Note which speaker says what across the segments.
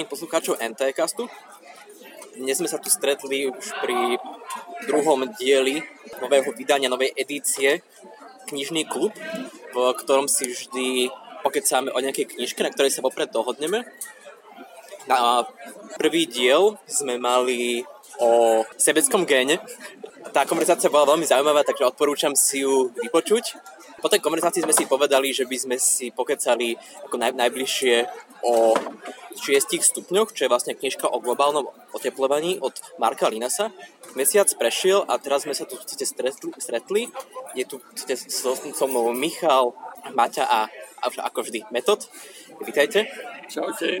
Speaker 1: Zdravím poslucháčov NTCastu. Dnes sme sa tu stretli už pri druhom dieli nového vydania, novej edície Knižný klub, v ktorom si vždy pokecáme o nejakej knižke, na ktorej sa vopred dohodneme. Na prvý diel sme mali o sebeckom géne. Tá konverzácia bola veľmi zaujímavá, takže odporúčam si ju vypočuť. Po tej konverzácii sme si povedali, že by sme si pokecali ako naj, najbližšie o 6 stupňoch, čo je vlastne knižka o globálnom oteplovaní od Marka Linasa. Mesiac prešiel a teraz sme sa tu stretli. stretli. Je tu so, so mnou Michal, Maťa a, a ako vždy Metod. Vítajte.
Speaker 2: Čaute.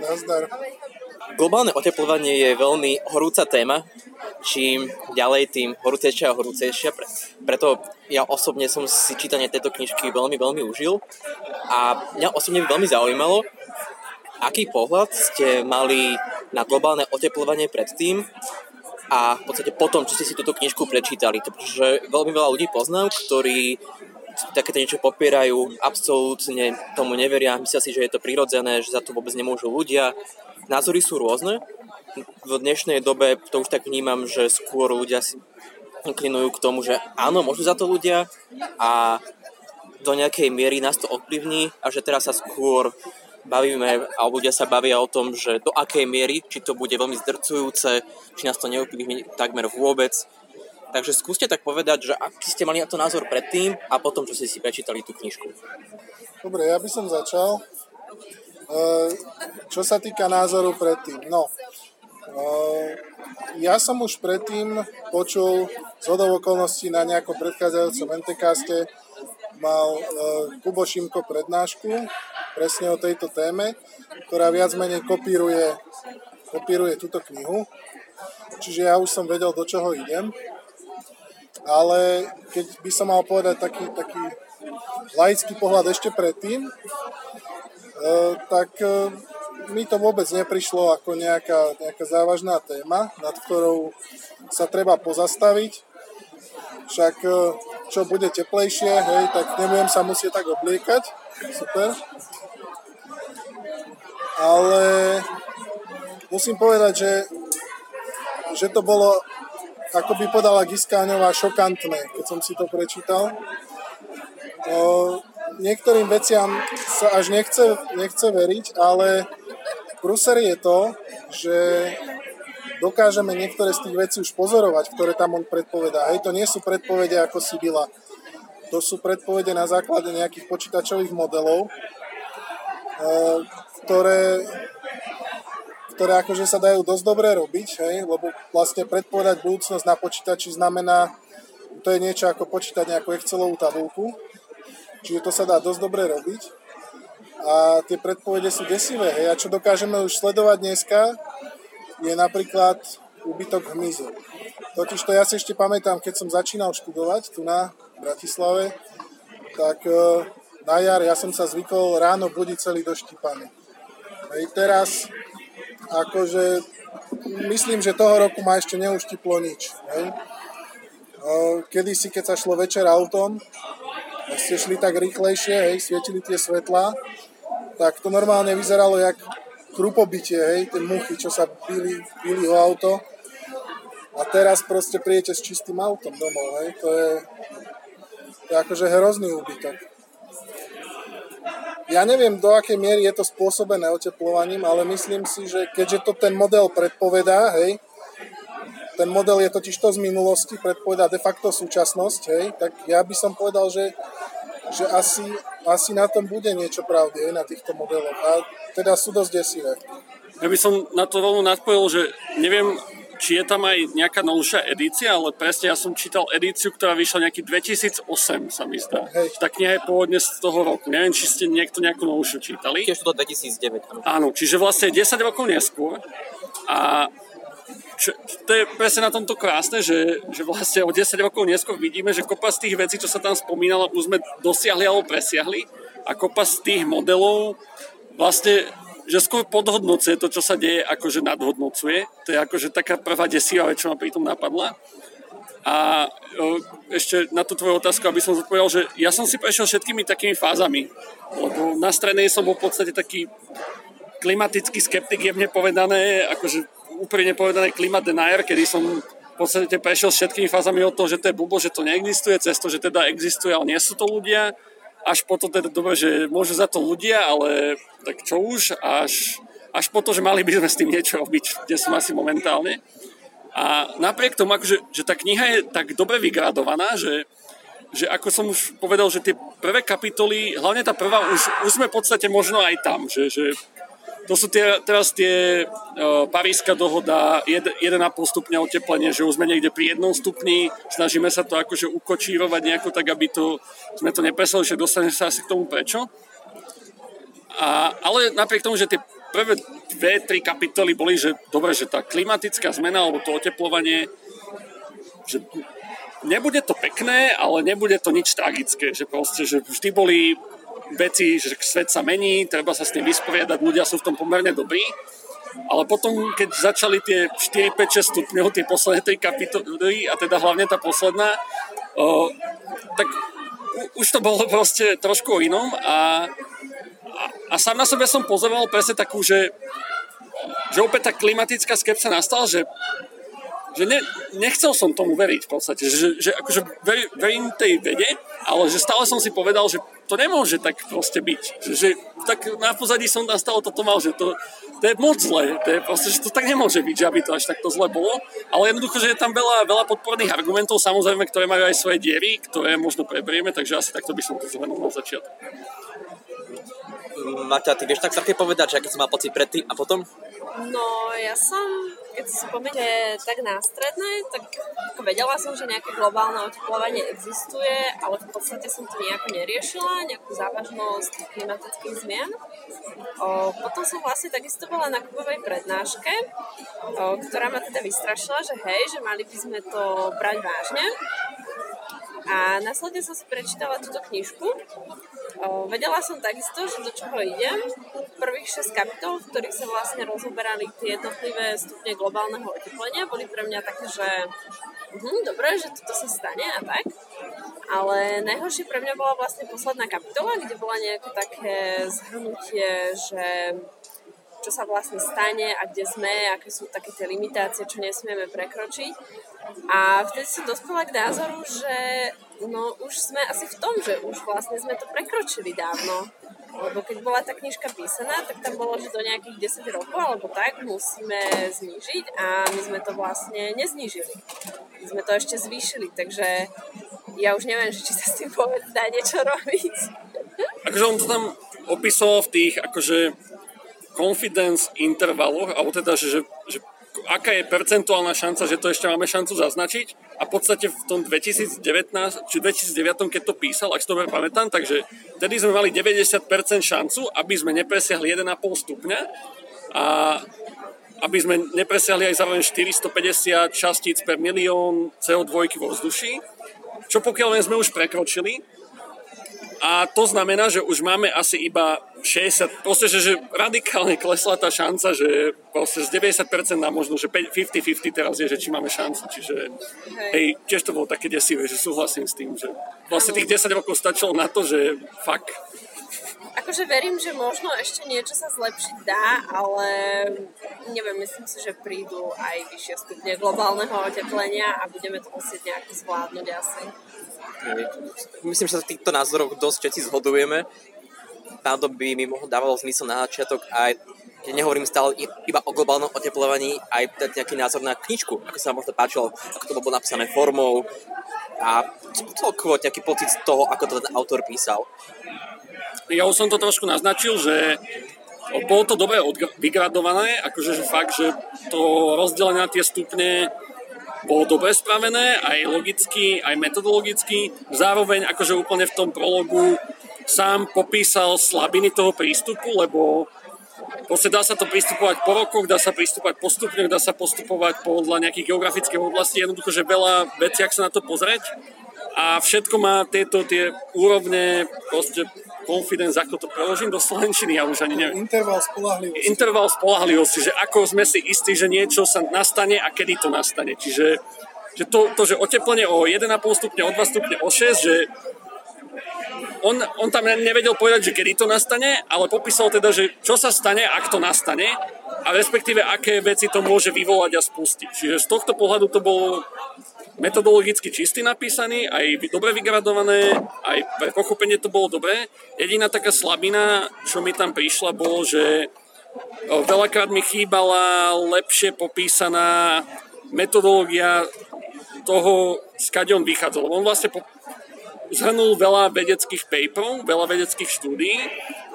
Speaker 3: Nazdar.
Speaker 1: Globálne oteplovanie je veľmi horúca téma, čím ďalej, tým horúcejšia a horúcejšia. Preto ja osobne som si čítanie tejto knižky veľmi, veľmi užil a mňa osobne by veľmi zaujímalo, aký pohľad ste mali na globálne oteplovanie predtým a v podstate potom, čo ste si túto knižku prečítali. Pretože veľmi veľa ľudí poznám, ktorí takéto niečo popierajú, absolútne tomu neveria, myslia si, že je to prirodzené, že za to vôbec nemôžu ľudia, názory sú rôzne. V dnešnej dobe to už tak vnímam, že skôr ľudia si inklinujú k tomu, že áno, môžu za to ľudia a do nejakej miery nás to ovplyvní a že teraz sa skôr bavíme, alebo ľudia sa bavia o tom, že do akej miery, či to bude veľmi zdrcujúce, či nás to neovplyvní takmer vôbec. Takže skúste tak povedať, že aký ste mali na to názor predtým a potom, čo ste si prečítali tú knižku.
Speaker 3: Dobre, ja by som začal. Čo sa týka názoru predtým, no, eh, ja som už predtým počul z okolností na nejakom predchádzajúcom NTKaste mal eh, Kubo Šimko prednášku presne o tejto téme, ktorá viac menej kopíruje, kopíruje túto knihu. Čiže ja už som vedel, do čoho idem. Ale keď by som mal povedať taký, taký laický pohľad ešte predtým, tak e, mi to vôbec neprišlo ako nejaká, nejaká závažná téma, nad ktorou sa treba pozastaviť. Však e, čo bude teplejšie, hej, tak nebudem sa musieť tak obliekať. Super. Ale musím povedať, že, že to bolo, ako by podala Giskáňová, šokantné, keď som si to prečítal niektorým veciam sa až nechce, nechce veriť, ale prúser je to, že dokážeme niektoré z tých vecí už pozorovať, ktoré tam on predpovedá. Hej, to nie sú predpovede ako Sibila. To sú predpovede na základe nejakých počítačových modelov, e, ktoré, ktoré akože sa dajú dosť dobre robiť, hej, lebo vlastne predpovedať budúcnosť na počítači znamená, to je niečo ako počítať nejakú Excelovú tabulku, Čiže to sa dá dosť dobre robiť. A tie predpovede sú desivé. Hej. A čo dokážeme už sledovať dneska, je napríklad úbytok hmyzu. Totiž to ja si ešte pamätám, keď som začínal študovať tu na Bratislave, tak e, na jar ja som sa zvykol ráno budiť celý doštípaný. Hej, teraz akože myslím, že toho roku ma ešte neuštiplo nič. Hej. E, Kedy si, keď sa šlo večer autom, ste šli tak rýchlejšie, hej, svietili tie svetlá, tak to normálne vyzeralo jak krupobytie, hej, tie muchy, čo sa bili, bili o auto. A teraz proste prijete s čistým autom domov, hej, to je, to je akože hrozný úbytok. Ja neviem, do akej miery je to spôsobené oteplovaním, ale myslím si, že keďže to ten model predpovedá, hej, ten model je totiž to z minulosti, predpovedá de facto súčasnosť, hej, tak ja by som povedal, že, že asi, asi na tom bude niečo pravdy, hej, na týchto modeloch. A teda sú dosť desivé.
Speaker 2: Ja by som na to veľmi nadpojil, že neviem, či je tam aj nejaká novšia edícia, ale presne ja som čítal edíciu, ktorá vyšla nejaký 2008, sa mi zdá. Hej. Tá kniha je pôvodne z toho roku. Neviem, či ste niekto nejakú novšiu čítali.
Speaker 1: Tiež to 2009.
Speaker 2: Áno, čiže vlastne 10 rokov neskôr. A čo, to je presne na tomto krásne, že, že vlastne o 10 rokov neskôr vidíme, že kopa z tých vecí, čo sa tam spomínalo, už sme dosiahli alebo presiahli a kopa z tých modelov vlastne že skôr podhodnocuje to, čo sa deje, akože nadhodnocuje. To je akože taká prvá desivá vec, čo ma pri tom napadla. A ešte na tú tvoju otázku, aby som zodpovedal, že ja som si prešiel všetkými takými fázami. Lebo na strednej som bol v podstate taký klimatický skeptik je mne povedané, akože úplne povedané klimat denier, kedy som v podstate prešiel všetkými fázami od toho, že to je blbo, že to neexistuje, cez to, že teda existuje, ale nie sú to ľudia, až po to teda dobre, že môžu za to ľudia, ale tak čo už, až, až po to, že mali by sme s tým niečo robiť, kde som asi momentálne. A napriek tomu, akože, že tá kniha je tak dobre vygradovaná, že, že ako som už povedal, že tie prvé kapitoly, hlavne tá prvá, už, už sme v podstate možno aj tam, že, že to sú tie, teraz tie uh, Paríska dohoda, 1,5 stupňa oteplenie, že už sme niekde pri 1 stupni, snažíme sa to akože ukočírovať nejako tak, aby to, sme to nepresali, že dostaneme sa asi k tomu prečo. A, ale napriek tomu, že tie prvé dve, tri kapitoly boli, že dobre, že tá klimatická zmena alebo to oteplovanie, že nebude to pekné, ale nebude to nič tragické, že proste, že vždy boli veci, že svet sa mení, treba sa s tým vysporiadať, ľudia sú v tom pomerne dobrí. Ale potom, keď začali tie 4, 5, 6 stupňov, tie posledné tri kapitoly, a teda hlavne tá posledná, o, tak už to bolo proste trošku o inom a, a, a sám na sebe som pozoroval presne takú, že, že opäť tá klimatická skepsa nastala, že že ne, nechcel som tomu veriť v podstate, že, že akože ver, verím tej vede, ale že stále som si povedal, že to nemôže tak proste byť. Že, že tak na pozadí som nastal toto mal, že to, to je moc zlé, to je proste, že to tak nemôže byť, že aby to až takto zle bolo, ale jednoducho, že je tam veľa, veľa podporných argumentov, samozrejme, ktoré majú aj svoje diery, ktoré možno preberieme, takže asi takto by som to zhrnul na začiatok.
Speaker 1: Maťa, ty vieš tak také povedať, že aký si mal pocit predtým a potom?
Speaker 4: No, ja som keď si spomínate tak nástredné, tak vedela som, že nejaké globálne oteplovanie existuje, ale v podstate som to nejako neriešila, nejakú závažnosť klimatických zmien. O, potom som vlastne takisto bola na kubovej prednáške, o, ktorá ma teda vystrašila, že hej, že mali by sme to brať vážne. A následne som si prečítala túto knižku vedela som takisto, že do čoho idem. Prvých 6 kapitol, v ktorých sa vlastne rozoberali tie jednotlivé stupne globálneho oteplenia, boli pre mňa také, že hm, dobre, že toto sa stane a tak. Ale najhoršie pre mňa bola vlastne posledná kapitola, kde bola nejaké také zhrnutie, že čo sa vlastne stane a kde sme, aké sú také tie limitácie, čo nesmieme prekročiť. A vtedy som dospela k názoru, že no už sme asi v tom, že už vlastne sme to prekročili dávno. Lebo keď bola tá knižka písaná, tak tam bolo, že do nejakých 10 rokov alebo tak musíme znížiť a my sme to vlastne neznížili. My sme to ešte zvýšili, takže ja už neviem, či sa s tým vôbec dá niečo robiť.
Speaker 2: Akože on to tam opisoval v tých akože confidence intervaloch, alebo teda, že, že aká je percentuálna šanca, že to ešte máme šancu zaznačiť. A v podstate v tom 2019, či 2009, keď to písal, ak si dobre pamätám, takže vtedy sme mali 90% šancu, aby sme nepresiahli 1,5 stupňa a aby sme nepresiahli aj zároveň 450 častíc per milión CO2 vo vzduši, čo pokiaľ sme už prekročili, a to znamená, že už máme asi iba 60, proste, že, že radikálne klesla tá šanca, že proste z 90% na možno, že 50-50 teraz je, že či máme šancu, čiže hej. hej, tiež to bolo také desivé, že súhlasím s tým, že vlastne tých 10 rokov stačilo na to, že fakt
Speaker 4: akože verím, že možno ešte niečo sa zlepšiť dá, ale neviem, myslím si, že prídu aj vyššie stupne globálneho oteplenia a budeme to musieť nejako zvládnuť asi.
Speaker 1: Myslím, že sa v týchto názoroch dosť všetci zhodujeme. Táto by mi mohol dávalo zmysel na začiatok aj keď nehovorím stále iba o globálnom oteplovaní, aj dať nejaký názor na knižku, ako sa vám možno páčilo, ako to bolo napísané formou a celkovo nejaký pocit z toho, ako to ten autor písal
Speaker 2: ja už som to trošku naznačil, že bolo to dobre vygradované, akože že fakt, že to rozdelenie na tie stupne bolo dobre spravené, aj logicky, aj metodologicky. Zároveň akože úplne v tom prologu sám popísal slabiny toho prístupu, lebo Proste dá sa to pristupovať po rokoch, dá sa pristupovať po stupňoch, dá sa postupovať podľa nejakých geografických oblastí, jednoducho, že veľa vecí, ak sa na to pozrieť. A všetko má tieto tie úrovne proste confidence, ako to preložím do slovenčiny, ja už ani neviem.
Speaker 3: Interval spolahlivosti.
Speaker 2: Interval spolahlivosti, že ako sme si istí, že niečo sa nastane a kedy to nastane. Čiže že to, to, že oteplenie o 1,5 stupňa, o 2 stupňa, o 6, že on, on tam nevedel povedať, že kedy to nastane, ale popísal teda, že čo sa stane, ak to nastane a respektíve aké veci to môže vyvolať a spustiť. Čiže z tohto pohľadu to bolo metodologicky čistý napísaný, aj dobre vygradované, aj pre pochopenie to bolo dobré. Jediná taká slabina, čo mi tam prišla, bolo, že veľakrát mi chýbala lepšie popísaná metodológia toho, skade on vychádzal. On vlastne zhrnul veľa vedeckých paperov, veľa vedeckých štúdií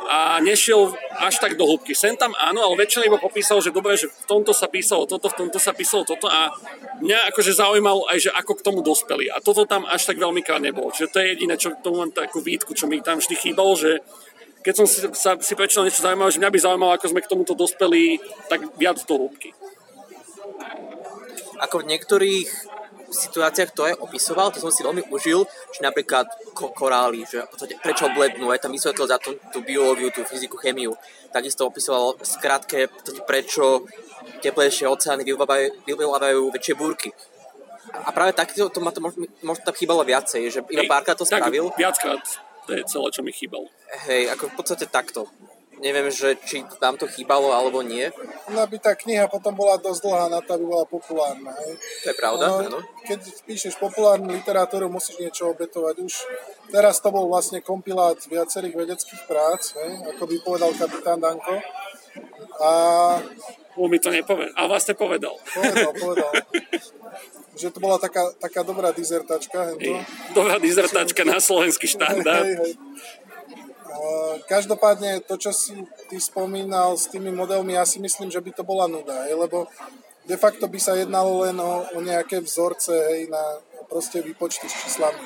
Speaker 2: a nešiel až tak do hĺbky. Sem tam áno, ale väčšinou iba popísal, že dobre, že v tomto sa písalo toto, v tomto sa písalo toto a mňa akože zaujímalo aj, že ako k tomu dospeli. A toto tam až tak veľmi krát nebolo. Čiže to je jediné, čo tomu mám takú výtku, čo mi tam vždy chýbalo, že keď som si, sa, si prečítal niečo zaujímavé, že mňa by zaujímalo, ako sme k tomuto dospeli, tak viac do hĺbky.
Speaker 1: Ako v niektorých situáciách to aj opisoval, to som si veľmi užil, že napríklad ko- korály, že v podstate prečo blednú, aj tam vysvetlil za tú, tú biológiu, tú fyziku, chemiu. Takisto opisoval skrátke, prečo teplejšie oceány vyvolávajú, vyvolávajú väčšie búrky. A práve takto to ma to možno, možno tam chýbalo viacej, že iba párkrát to
Speaker 2: tak,
Speaker 1: spravil.
Speaker 2: Viackrát, to je celé, čo mi chýbalo.
Speaker 1: Hej, ako v podstate takto neviem, že či vám to chýbalo alebo nie.
Speaker 3: No by tá kniha potom bola dosť dlhá na to, aby bola populárna. Hej.
Speaker 1: To je pravda,
Speaker 3: no,
Speaker 1: áno.
Speaker 3: Keď píšeš populárnu literatúru, musíš niečo obetovať. Už teraz to bol vlastne kompilát viacerých vedeckých prác, hej, ako by povedal kapitán Danko. A...
Speaker 2: On mi to nepovedal. A vlastne povedal.
Speaker 3: Povedal, povedal. že to bola taká, taká dobrá dizertačka. Hento.
Speaker 2: Dobrá dizertačka na slovenský štandard. Hej, hej.
Speaker 3: Každopádne to, čo si ty spomínal s tými modelmi, ja si myslím, že by to bola nuda, hej, lebo de facto by sa jednalo len o, o nejaké vzorce hej, na proste výpočty s číslami.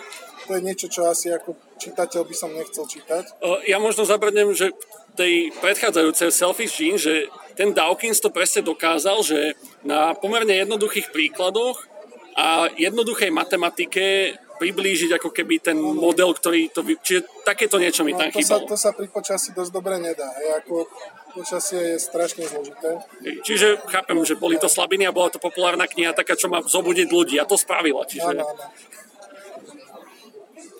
Speaker 3: To je niečo, čo asi ako čitateľ by som nechcel čítať.
Speaker 2: Ja možno zabrdnem, že tej predchádzajúcej Selfish Gene, že ten Dawkins to presne dokázal, že na pomerne jednoduchých príkladoch a jednoduchej matematike priblížiť ako keby ten model, ktorý to... Vy... Čiže takéto niečo mi
Speaker 3: no,
Speaker 2: tam
Speaker 3: to
Speaker 2: chýbalo.
Speaker 3: Sa, to sa pri počasí dosť dobre nedá. Hej, ako počasie je strašne zložité.
Speaker 2: Čiže chápem, že boli to slabiny a bola to populárna kniha taká, čo má zobudiť ľudí a to spravila. Čiže... Áno, áno.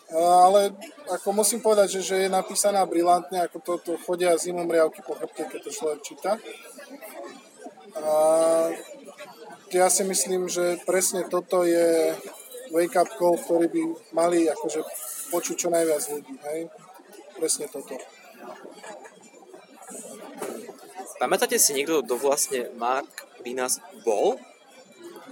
Speaker 3: Ale ako musím povedať, že, že je napísaná brilantne, ako to, to chodia zimom riavky po chrbte, keď to človek číta. A ja si myslím, že presne toto je wake-up call, ktorý by mali akože počuť čo najviac ľudí. Hej? Presne toto.
Speaker 1: Pamätáte si niekto, kto vlastne Mark Vinas bol?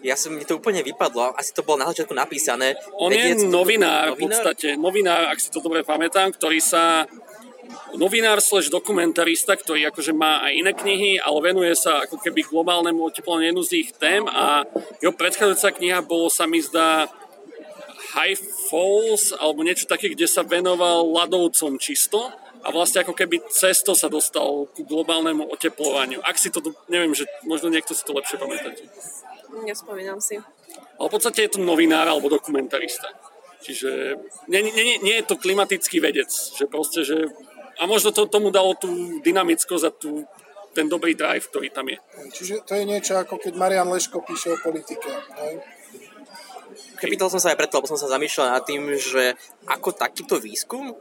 Speaker 1: Ja som mi to úplne vypadlo, asi to bolo na začiatku napísané.
Speaker 2: On Vedieť, je novinár, novinár v podstate, novinár, ak si to dobre pamätám, ktorý sa novinár slash dokumentarista, ktorý akože má aj iné knihy, ale venuje sa ako keby globálnemu oteplovaniu jednu z ich tém a jeho predchádzajúca kniha bolo sa mi zdá High Falls alebo niečo také, kde sa venoval ľadovcom čisto a vlastne ako keby cesto sa dostal ku globálnemu oteplovaniu. Ak si to, neviem, že možno niekto si to lepšie pamätáte.
Speaker 4: Nespomínam si.
Speaker 2: Ale v podstate je to novinár alebo dokumentarista. Čiže nie, nie, nie, nie je to klimatický vedec, že proste, že a možno to tomu dalo tú dynamickosť a tú, ten dobrý drive, ktorý tam je.
Speaker 3: Čiže to je niečo ako keď Marian Leško píše o politike. Hej?
Speaker 1: Pýtal som sa aj preto, lebo som sa zamýšľal nad tým, že ako takýto výskum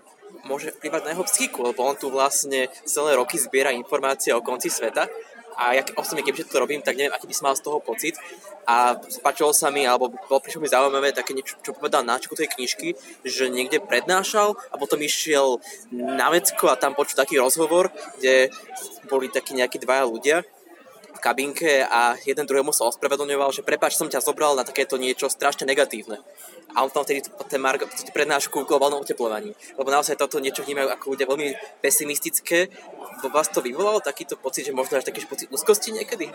Speaker 1: môže vplyvať na jeho psychiku, lebo on tu vlastne celé roky zbiera informácie o konci sveta a ja osobne, kebyže to robím, tak neviem, aký by som mal z toho pocit. A spáčilo sa mi, alebo bolo prišlo mi zaujímavé také niečo, čo povedal na tej knižky, že niekde prednášal a potom išiel na vecko a tam počul taký rozhovor, kde boli takí nejakí dvaja ľudia kabinke a jeden druhému sa ospravedlňoval, že prepáč, som ťa zobral na takéto niečo strašne negatívne. A on tam vtedy ten Mark prednášku v globálnom oteplovaní. Lebo naozaj toto niečo vnímajú ako ľudia veľmi pesimistické. Vo vás to vyvolalo takýto pocit, že možno až taký pocit úzkosti niekedy?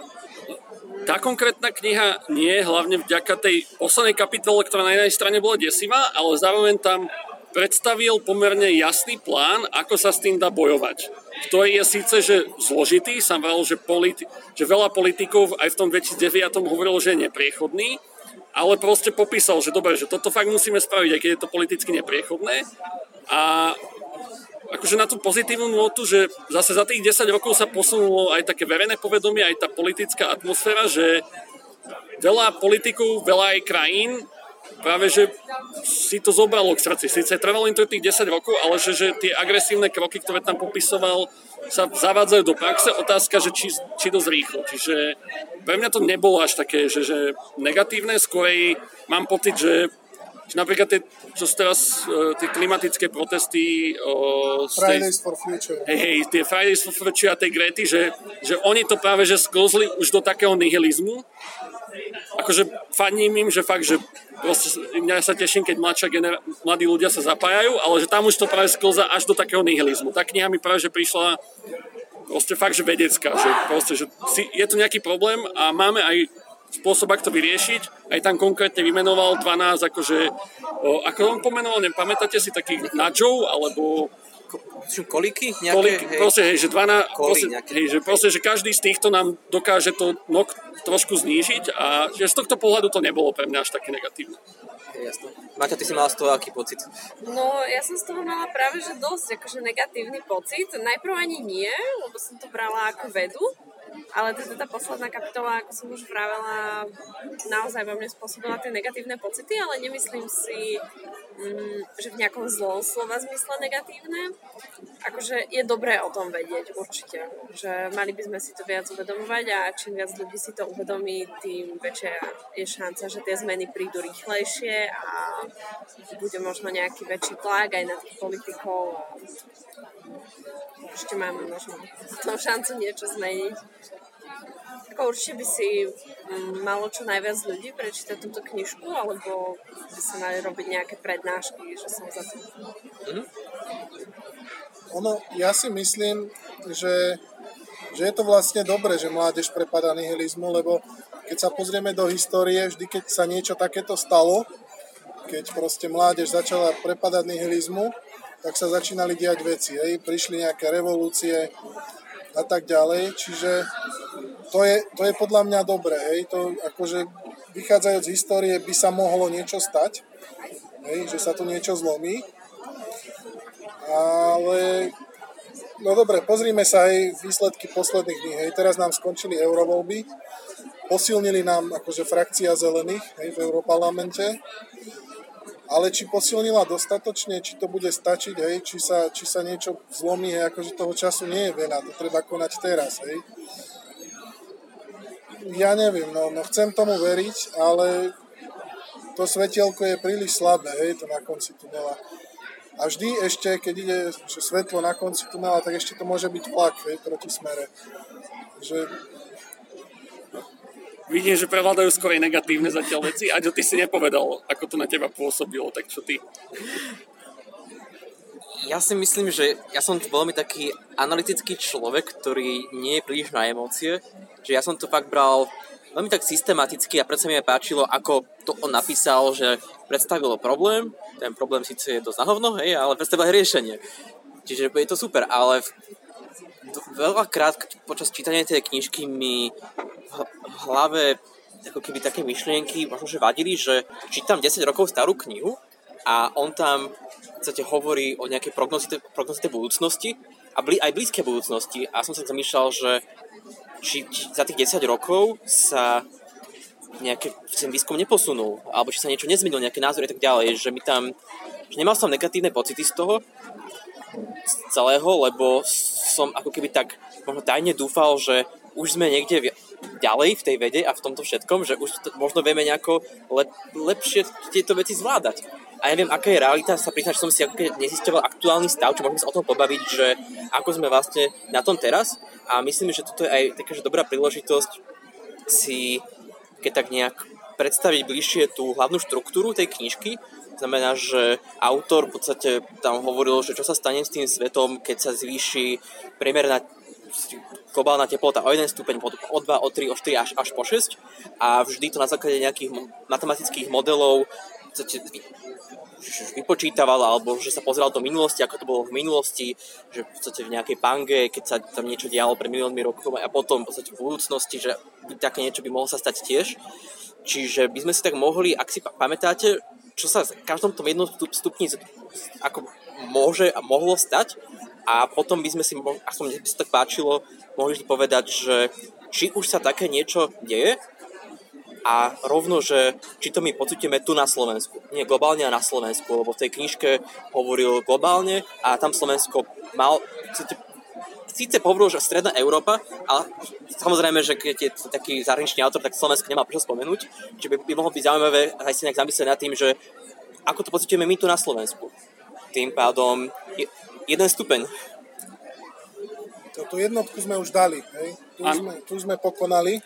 Speaker 2: Tá konkrétna kniha nie hlavne vďaka tej poslednej kapitole, ktorá na jednej strane bola desivá, ale zároveň tam predstavil pomerne jasný plán, ako sa s tým dá bojovať. Ktorý je síce, že zložitý, som vral, že, politi- že veľa politikov aj v tom 2009 hovorilo, že je nepriechodný, ale proste popísal, že dobre, že toto fakt musíme spraviť, aj keď je to politicky nepriechodné. A akože na tú pozitívnu notu, že zase za tých 10 rokov sa posunulo aj také verejné povedomie, aj tá politická atmosféra, že veľa politikov, veľa aj krajín práve, že si to zobralo k srdci. Sice trvalo im to tých 10 rokov, ale že, že tie agresívne kroky, ktoré tam popisoval, sa zavádzajú do praxe. Otázka, že či, či dosť rýchlo. Čiže pre mňa to nebolo až také, že, že negatívne, skorej mám pocit, že že napríklad tie, čo teraz, uh, tie klimatické protesty uh,
Speaker 3: Fridays tej, for Future.
Speaker 2: Hej, hej, tie Fridays for Future a tej Grety, že, že oni to práve že sklzli už do takého nihilizmu. Akože faním im, že fakt, že ja sa teším, keď mladšia genera- mladí ľudia sa zapájajú, ale že tam už to práve sklza až do takého nihilizmu. Tá kniha mi práve, že prišla proste fakt, že vedecká, že proste, že si, je tu nejaký problém a máme aj spôsob, ako to vyriešiť. Aj tam konkrétne vymenoval 12, akože, o, ako on pomenoval, nepamätáte si takých nadžov, alebo
Speaker 1: sú koliky?
Speaker 2: Nejaké, koliky, hej, proste, hej, že, 12, proste, hej, že, proste, že každý z týchto nám dokáže to nok trošku znížiť a že z tohto pohľadu to nebolo pre mňa až také negatívne.
Speaker 1: Jasne. Maťa, ty si mala z toho aký pocit?
Speaker 4: No, ja som z toho mala práve že dosť akože negatívny pocit. Najprv ani nie, lebo som to brala ako vedu, ale teda tá posledná kapitola, ako som už vravela, naozaj vo mne spôsobila tie negatívne pocity, ale nemyslím si, mm, že v nejakom zlom slova zmysle negatívne. Akože je dobré o tom vedieť, určite. Že mali by sme si to viac uvedomovať a čím viac ľudí si to uvedomí, tým väčšia je šanca, že tie zmeny prídu rýchlejšie a bude možno nejaký väčší tlak aj na tých politikov. Ešte máme možno tom šancu niečo zmeniť. Ako určite by si mm, malo čo najviac ľudí prečítať túto knižku, alebo by sa mali robiť nejaké prednášky, že som za to. Mm-hmm.
Speaker 3: Ono, ja si myslím, že, že je to vlastne dobré, že mládež prepada nihilizmu, lebo keď sa pozrieme do histórie, vždy keď sa niečo takéto stalo, keď proste mládež začala prepadať nihilizmu, tak sa začínali diať veci. Hej. Prišli nejaké revolúcie, a tak ďalej. Čiže to je, to je podľa mňa dobré. Hej. To akože vychádzajúc z histórie by sa mohlo niečo stať, hej, že sa tu niečo zlomí. Ale no dobre, pozrime sa aj výsledky posledných dní. Hej. Teraz nám skončili eurovoľby. Posilnili nám akože frakcia zelených hej, v Európarlamente ale či posilnila dostatočne, či to bude stačiť, hej, či sa, či sa niečo zlomí, hej, akože toho času nie je veľa, to treba konať teraz, hej. Ja neviem, no, no chcem tomu veriť, ale to svetielko je príliš slabé, hej, to na konci tunela. A vždy ešte, keď ide svetlo na konci tunela, tak ešte to môže byť vlak, hej, proti smere. Že
Speaker 2: vidím, že prevládajú skôr aj negatívne zatiaľ veci. A ty si nepovedal, ako to na teba pôsobilo, tak čo ty?
Speaker 1: Ja si myslím, že ja som veľmi taký analytický človek, ktorý nie je príliš na emócie, že ja som to fakt bral veľmi tak systematicky a predsa mi aj páčilo, ako to on napísal, že predstavilo problém, ten problém síce je dosť nahovno, hej, ale predstavil riešenie. Čiže je to super, ale veľakrát počas čítania tej knižky mi v hlave ako keby také myšlienky možno, že vadili, že čítam 10 rokov starú knihu a on tam v hovorí o nejakej prognozite budúcnosti a bli, aj blízkej budúcnosti. A som sa zamýšľal, že či, či za tých 10 rokov sa nejaký ten výskum neposunul, alebo či sa niečo nezmenilo, nejaké názory a tak ďalej, že mi tam, že nemal som negatívne pocity z toho, z celého, lebo som ako keby tak možno tajne dúfal, že už sme niekde ďalej v tej vede a v tomto všetkom, že už to, možno vieme nejako lep, lepšie tieto veci zvládať. A ja neviem, aká je realita, sa priznať, že som si ako keď nezisťoval aktuálny stav, čo môžeme sa o tom pobaviť, že ako sme vlastne na tom teraz. A myslím, že toto je aj taká že dobrá príležitosť si, keď tak nejak predstaviť bližšie tú hlavnú štruktúru tej knižky, Znamená, že autor v podstate tam hovoril, že čo sa stane s tým svetom, keď sa zvýši priemerná globálna teplota o 1 stupeň, o 2, o 3, o 4 až, až po 6 a vždy to na základe nejakých matematických modelov vypočítaval alebo že sa pozeral do minulosti, ako to bolo v minulosti, že v podstate v nejakej pange, keď sa tam niečo dialo pre miliónmi rokov a potom v podstate v budúcnosti, že také niečo by mohlo sa stať tiež. Čiže by sme si tak mohli, ak si pamätáte, čo sa v každom tom jednom stupni ako môže a mohlo stať a potom by sme si, aspoň by sa tak páčilo, mohli povedať, že či už sa také niečo deje, a rovno, že či to my pocitíme tu na Slovensku. Nie globálne a na Slovensku, lebo v tej knižke hovoril globálne a tam Slovensko mal síce že stredná Európa, ale samozrejme, že keď je taký zahraničný autor, tak Slovensko nemá prečo spomenúť. Čiže by, by mohlo byť zaujímavé aj si nejak zamyslieť nad tým, že ako to pocitujeme my tu na Slovensku. Tým pádom je, jeden stupeň.
Speaker 3: Tú jednotku sme už dali, hej? Tu, sme, tu sme pokonali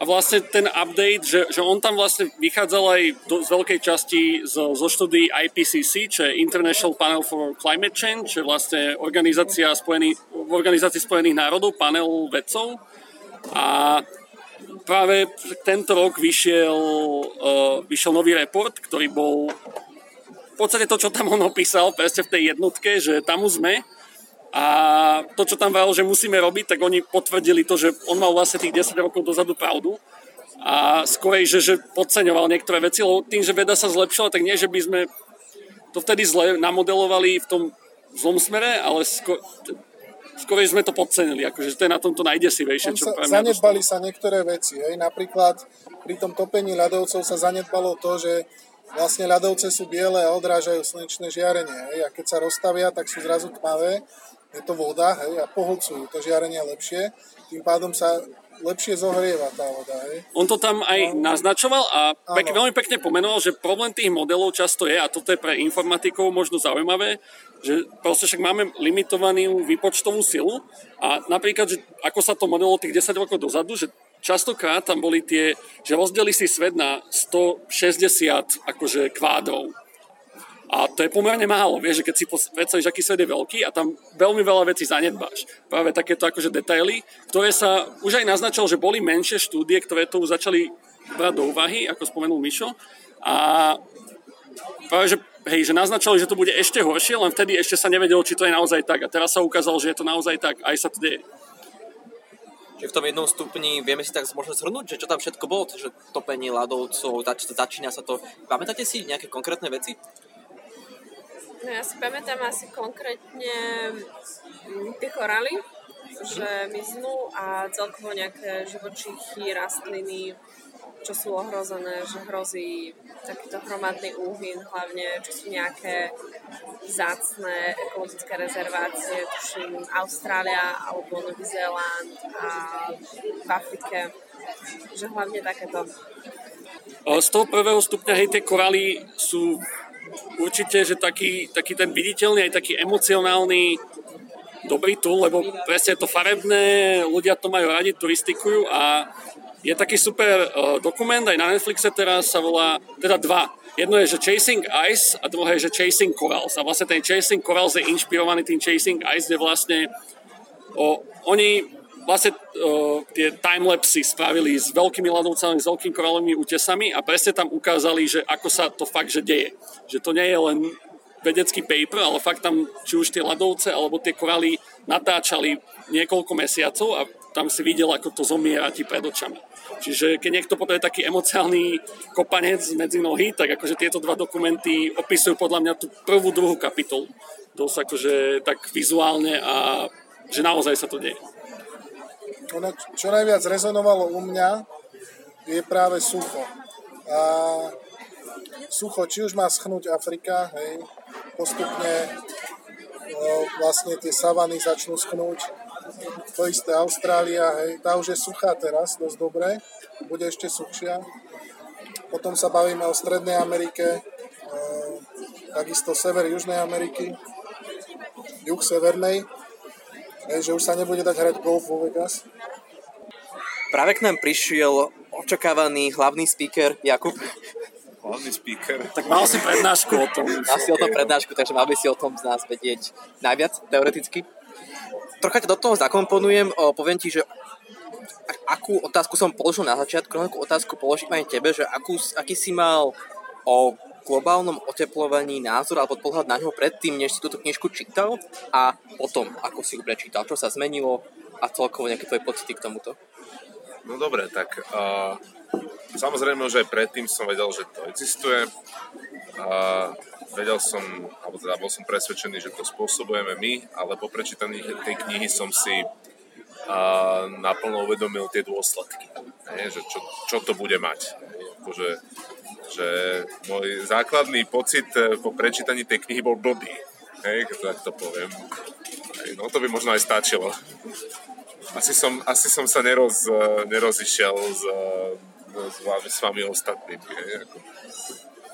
Speaker 2: a vlastne ten update, že, že on tam vlastne vychádzal aj do, z veľkej časti zo, zo štúdií IPCC, čo je International Panel for Climate Change, čo je vlastne organizácia spojený, v Organizácii spojených národov, panel vedcov. A práve tento rok vyšiel, uh, vyšiel nový report, ktorý bol v podstate to, čo tam on opísal, presne v tej jednotke, že tam už sme a to, čo tam vral, že musíme robiť, tak oni potvrdili to, že on mal vlastne tých 10 rokov dozadu pravdu. A skorej, že, že podceňoval niektoré veci, lebo tým, že veda sa zlepšila, tak nie, že by sme to vtedy zle namodelovali v tom zlom smere, ale skôr sme to podcenili, akože to je na tomto najdesivejšie. Čo
Speaker 3: sa, zanedbali sa niektoré veci, hej? napríklad pri tom topení ľadovcov sa zanedbalo to, že vlastne ľadovce sú biele a odrážajú slnečné žiarenie hej? a keď sa rozstavia, tak sú zrazu tmavé je to voda hej, a pohlcujú to žiarenie lepšie, tým pádom sa lepšie zohrieva tá voda. Hej.
Speaker 2: On to tam aj no. naznačoval a pek, veľmi pekne pomenoval, že problém tých modelov často je, a toto je pre informatikov možno zaujímavé, že proste však máme limitovanú výpočtovú silu a napríklad, že ako sa to modelo tých 10 rokov dozadu, že častokrát tam boli tie, že rozdeli si svet na 160 akože kvádrov a to je pomerne málo, vieš, že keď si predstavíš, aký svet je veľký a tam veľmi veľa vecí zanedbáš. Práve takéto akože detaily, ktoré sa už aj naznačilo, že boli menšie štúdie, ktoré to už začali brať do úvahy, ako spomenul Mišo. A práve, že, hej, že naznačili, že to bude ešte horšie, len vtedy ešte sa nevedelo, či to je naozaj tak. A teraz sa ukázalo, že je to naozaj tak, aj sa to deje.
Speaker 1: Čiže v tom jednom stupni vieme si tak možno zhrnúť, že čo tam všetko bolo, že topenie ľadovcov, zač- začína sa to. Pamätáte si nejaké konkrétne veci?
Speaker 4: No ja si pamätám asi konkrétne mm, tie choraly, že miznú a celkovo nejaké živočichy, rastliny, čo sú ohrozené, že hrozí takýto hromadný úhyn, hlavne čo sú nejaké zácné ekologické rezervácie, tuším Austrália alebo Nový Zéland a v Afrike, že hlavne takéto.
Speaker 2: Z toho prvého stupňa, hej, tie koraly sú určite, že taký, taký ten viditeľný, aj taký emocionálny dobrý tu, lebo presne je to farebné, ľudia to majú radi, turistikujú a je taký super uh, dokument, aj na Netflixe teraz sa volá, teda dva. Jedno je, že Chasing Ice a druhé je, že Chasing Corals. A vlastne ten Chasing Corals je inšpirovaný tým Chasing Ice, kde vlastne o, oni vlastne uh, tie timelapsy spravili s veľkými ľadovcami, s veľkými koralovými útesami a presne tam ukázali, že ako sa to fakt, že deje. Že to nie je len vedecký paper, ale fakt tam či už tie ľadovce alebo tie koraly natáčali niekoľko mesiacov a tam si videl, ako to zomiera ti pred očami. Čiže keď niekto potrebuje taký emociálny kopanec medzi nohy, tak akože tieto dva dokumenty opisujú podľa mňa tú prvú, druhú kapitolu. Dosť akože tak vizuálne a že naozaj sa to deje
Speaker 3: ono, čo najviac rezonovalo u mňa, je práve sucho. A sucho, či už má schnúť Afrika, hej, postupne no, vlastne tie savany začnú schnúť. To isté Austrália, hej, tá už je suchá teraz, dosť dobre, bude ešte suchšia. Potom sa bavíme o Strednej Amerike, e, takisto sever Južnej Ameriky, juh Severnej, hej, že už sa nebude dať hrať golf vo Vegas.
Speaker 1: Práve k nám prišiel očakávaný hlavný speaker Jakub.
Speaker 5: Hlavný speaker.
Speaker 2: Tak mal si prednášku o tom.
Speaker 1: Mal si o tom prednášku, takže mal by si o tom z nás vedieť najviac, teoreticky. Trocha ťa do toho zakomponujem, o, poviem ti, že akú otázku som položil na začiatku, akú otázku položím aj tebe, že akú, aký si mal o globálnom oteplovaní názor alebo pohľad na ňo predtým, než si túto knižku čítal a potom, ako si ju prečítal, čo sa zmenilo a celkovo nejaké tvoje pocity k tomuto.
Speaker 5: No dobre, tak uh, samozrejme už aj predtým som vedel, že to existuje. Uh, vedel som, alebo teda bol som presvedčený, že to spôsobujeme my, ale po prečítaní tej knihy som si uh, naplno uvedomil tie dôsledky. hej, že čo, čo to bude mať. Akože, že môj základný pocit eh, po prečítaní tej knihy bol blbý. Tak to poviem. No to by možno aj stačilo. Asi som, asi som sa neroz, eh, nerozišiel s, vami, s vami ostatnými. Hej, ako.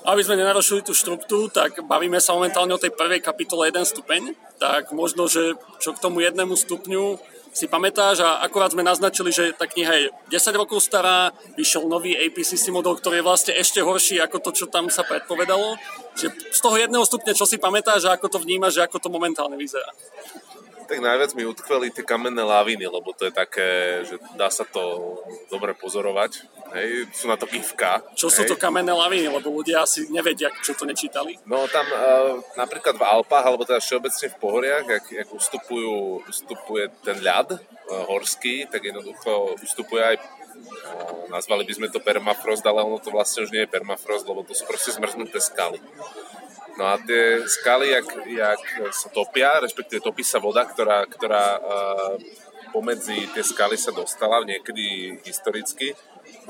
Speaker 2: Aby sme nenarušili tú štruktúru, tak bavíme sa momentálne o tej prvej kapitole 1 stupeň, tak možno, že čo k tomu jednému stupňu si pamätáš a akurát sme naznačili, že tá kniha je 10 rokov stará, vyšiel nový APCC model, ktorý je vlastne ešte horší ako to, čo tam sa predpovedalo. Že z toho jedného stupňa, čo si pamätáš a ako to vnímaš, že ako to momentálne vyzerá?
Speaker 5: Tak najviac mi utkveli tie kamenné láviny, lebo to je také, že dá sa to dobre pozorovať. Hej, sú na to kývka.
Speaker 2: Čo
Speaker 5: hej.
Speaker 2: sú to kamenné laviny, lebo ľudia asi nevedia, čo to nečítali.
Speaker 5: No tam uh, napríklad v Alpách, alebo teda všeobecne v pohoriach, ak, ak ustupujú, ustupuje ten ľad uh, horský, tak jednoducho ustupuje aj uh, nazvali by sme to permafrost, ale ono to vlastne už nie je permafrost, lebo to sú proste zmrznuté skaly. No a tie skaly, jak, jak sa topia, respektíve topí sa voda, ktorá, ktorá uh, pomedzi tie skaly sa dostala niekedy historicky,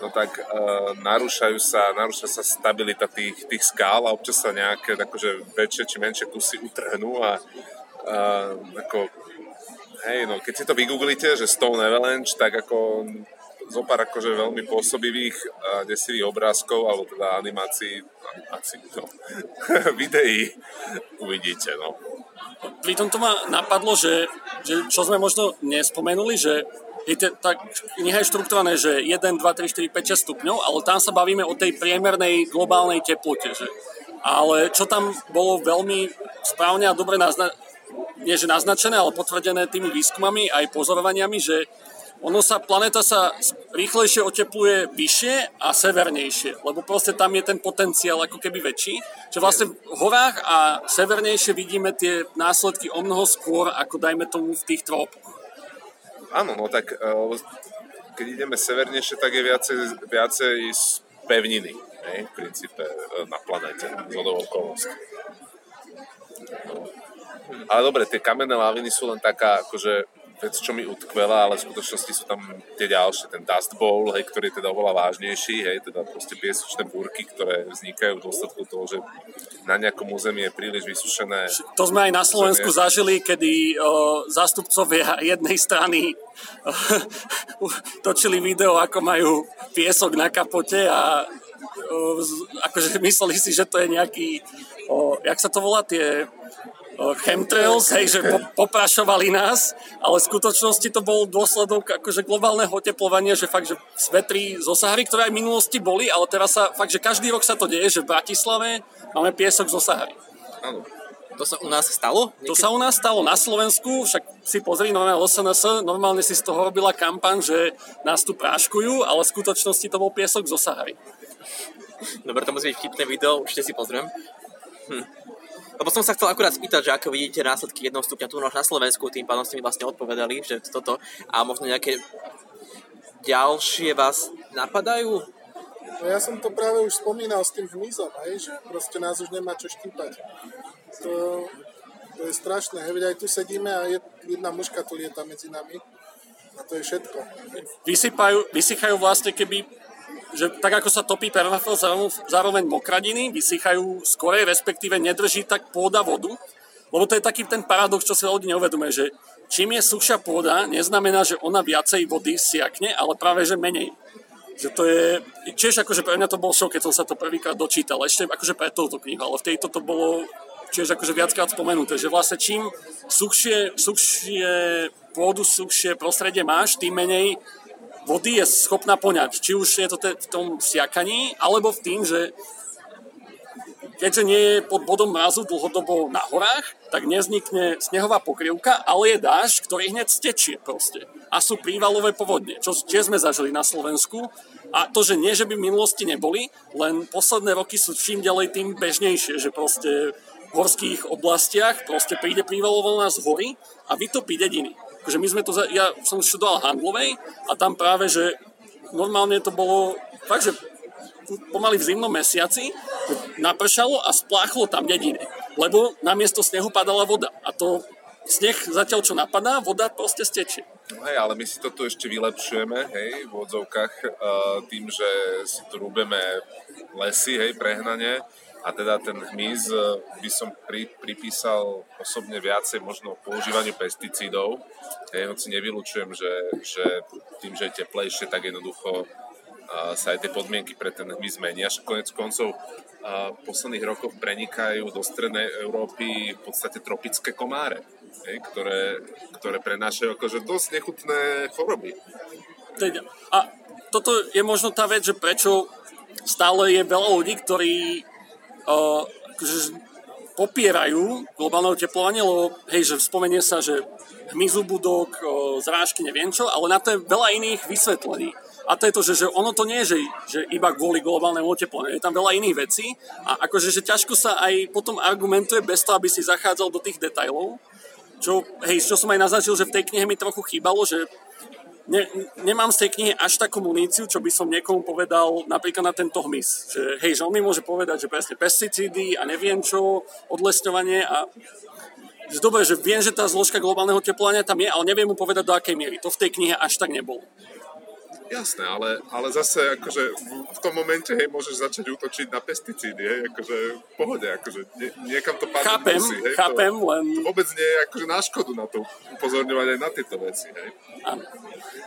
Speaker 5: no tak uh, narúšajú sa, narúša sa stabilita tých, tých skál a občas sa nejaké akože väčšie či menšie kusy utrhnú a uh, ako, hej, no keď si to vygooglite, že Stone Avalanche, tak ako zopár akože veľmi pôsobivých a desivých obrázkov, alebo teda animácií, animácií, no, videí uvidíte, no.
Speaker 2: Pri tomto ma napadlo, že, že čo sme možno nespomenuli, že je te, tá kniha je štruktúrované, že 1, 2, 3, 4, 5, 6 stupňov, ale tam sa bavíme o tej priemernej globálnej teplote. Že? Ale čo tam bolo veľmi správne a dobre nazna- nie že naznačené, ale potvrdené tými výskumami aj pozorovaniami, že ono sa, planéta sa rýchlejšie otepluje vyššie a severnejšie, lebo proste tam je ten potenciál ako keby väčší, že vlastne v horách a severnejšie vidíme tie následky o mnoho skôr, ako dajme tomu v tých trópoch.
Speaker 5: Áno, no tak eh, keď ideme severnejšie, tak je viacej, viacej pevniny, hej, v princípe eh, na planéte, z okolností. No. Ale dobre, tie kamenné laviny sú len taká, akože vec, čo mi utkvela, ale v skutočnosti sú tam tie ďalšie, ten Dust Bowl, hej, ktorý je teda oveľa vážnejší, hej, teda proste piesočné búrky, ktoré vznikajú v dôsledku toho, že na nejakom území je príliš vysušené.
Speaker 2: To sme aj na Slovensku územie. zažili, kedy o, zástupcovia jednej strany o, točili video, ako majú piesok na kapote a o, akože mysleli si, že to je nejaký, o, jak sa to volá, tie chemtrails, hej, že poprašovali nás, ale v skutočnosti to bol dôsledok akože globálneho oteplovania, že fakt, že vetrí zo Sahary, ktoré aj v minulosti boli, ale teraz sa fakt, že každý rok sa to deje, že v Bratislave máme piesok zo Sahary.
Speaker 1: Áno. To sa u nás stalo?
Speaker 2: Niekedy? To sa u nás stalo na Slovensku, však si pozri normálne LSNS, normálne si z toho robila kampaň, že nás tu práškujú, ale v skutočnosti to bol piesok zo Sahary.
Speaker 1: Dobre, to musí byť vtipné video, určite si pozriem. Hm. Lebo som sa chcel akurát spýtať, že ako vidíte následky jednoho stupňa tu na Slovensku, tým pádom ste mi vlastne odpovedali, že toto a možno nejaké ďalšie vás napadajú?
Speaker 3: No ja som to práve už spomínal s tým hmyzom, hej, že proste nás už nemá čo štípať. To, to je strašné, hej, aj tu sedíme a je, jedna muška tu lieta medzi nami. A to je všetko.
Speaker 2: Vysypajú, vysychajú vlastne keby že tak ako sa topí permafrost, zároveň mokradiny vysychajú skorej, respektíve nedrží tak pôda vodu. Lebo to je taký ten paradox, čo si ľudí neuvedomuje, že čím je sušia pôda, neznamená, že ona viacej vody siakne, ale práve, že menej. Že to je, tiež akože pre mňa to bol šok, keď som sa to prvýkrát dočítal, ešte akože pre touto knihu, ale v tejto to bolo tiež akože viackrát spomenuté, že vlastne čím suchšie, suchšie pôdu, suchšie prostredie máš, tým menej vody je schopná poňať. Či už je to te, v tom siakaní, alebo v tým, že keďže nie je pod bodom mrazu dlhodobo na horách, tak neznikne snehová pokrievka, ale je dáž, ktorý hneď stečie proste. A sú prívalové povodne, čo tiež sme zažili na Slovensku. A to, že nie, že by v minulosti neboli, len posledné roky sú čím ďalej tým bežnejšie, že proste v horských oblastiach proste príde prívalová z hory a vytopí dediny že my sme to, ja som študoval handlovej a tam práve, že normálne to bolo fakt, že pomaly v zimnom mesiaci napršalo a spláchlo tam dediny, lebo namiesto snehu padala voda a to sneh zatiaľ čo napadá, voda proste stečie.
Speaker 5: No hej, ale my si to tu ešte vylepšujeme, hej, v odzovkách, uh, tým, že si tu rúbeme lesy, hej, prehnanie. A teda ten hmyz e, by som pri, pripísal osobne viacej možno používaniu pesticídov. Hej, hoci nevylučujem, že, že tým, že je teplejšie, tak jednoducho uh, sa aj tie podmienky pre ten hmyz menia. Konec koncov uh, v posledných rokoch prenikajú do strednej Európy v podstate tropické komáre ktoré, ktoré prenášajú akože dosť nechutné choroby.
Speaker 2: A toto je možno tá vec, že prečo stále je veľa ľudí, ktorí akože popierajú globálne oteplovanie, lebo hej, že spomenie sa, že hmyzu budok, uh, zrážky, neviem čo, ale na to je veľa iných vysvetlení. A to je to, že, že ono to nie je, že, že iba kvôli globálnemu oteplovaniu. Je tam veľa iných vecí a akože, že ťažko sa aj potom argumentuje bez toho, aby si zachádzal do tých detajlov čo, hej, čo som aj naznačil, že v tej knihe mi trochu chýbalo, že ne, nemám z tej knihy až takú muníciu, čo by som niekomu povedal napríklad na tento hmyz. Že, hej, že on mi môže povedať, že presne pesticídy a neviem čo, odlesňovanie a dobre, že viem, že tá zložka globálneho teplovania tam je, ale neviem mu povedať do akej miery. To v tej knihe až tak nebolo.
Speaker 5: Jasné, ale, ale zase akože v tom momente hej, môžeš začať útočiť na pesticídy, hej, akože v pohode, akože nie, niekam to padnúť
Speaker 2: chápem,
Speaker 5: musí, hej,
Speaker 2: chápem,
Speaker 5: to
Speaker 2: len...
Speaker 5: vôbec nie je akože na škodu na to upozorňovať aj na tieto veci, hej.
Speaker 2: Áno.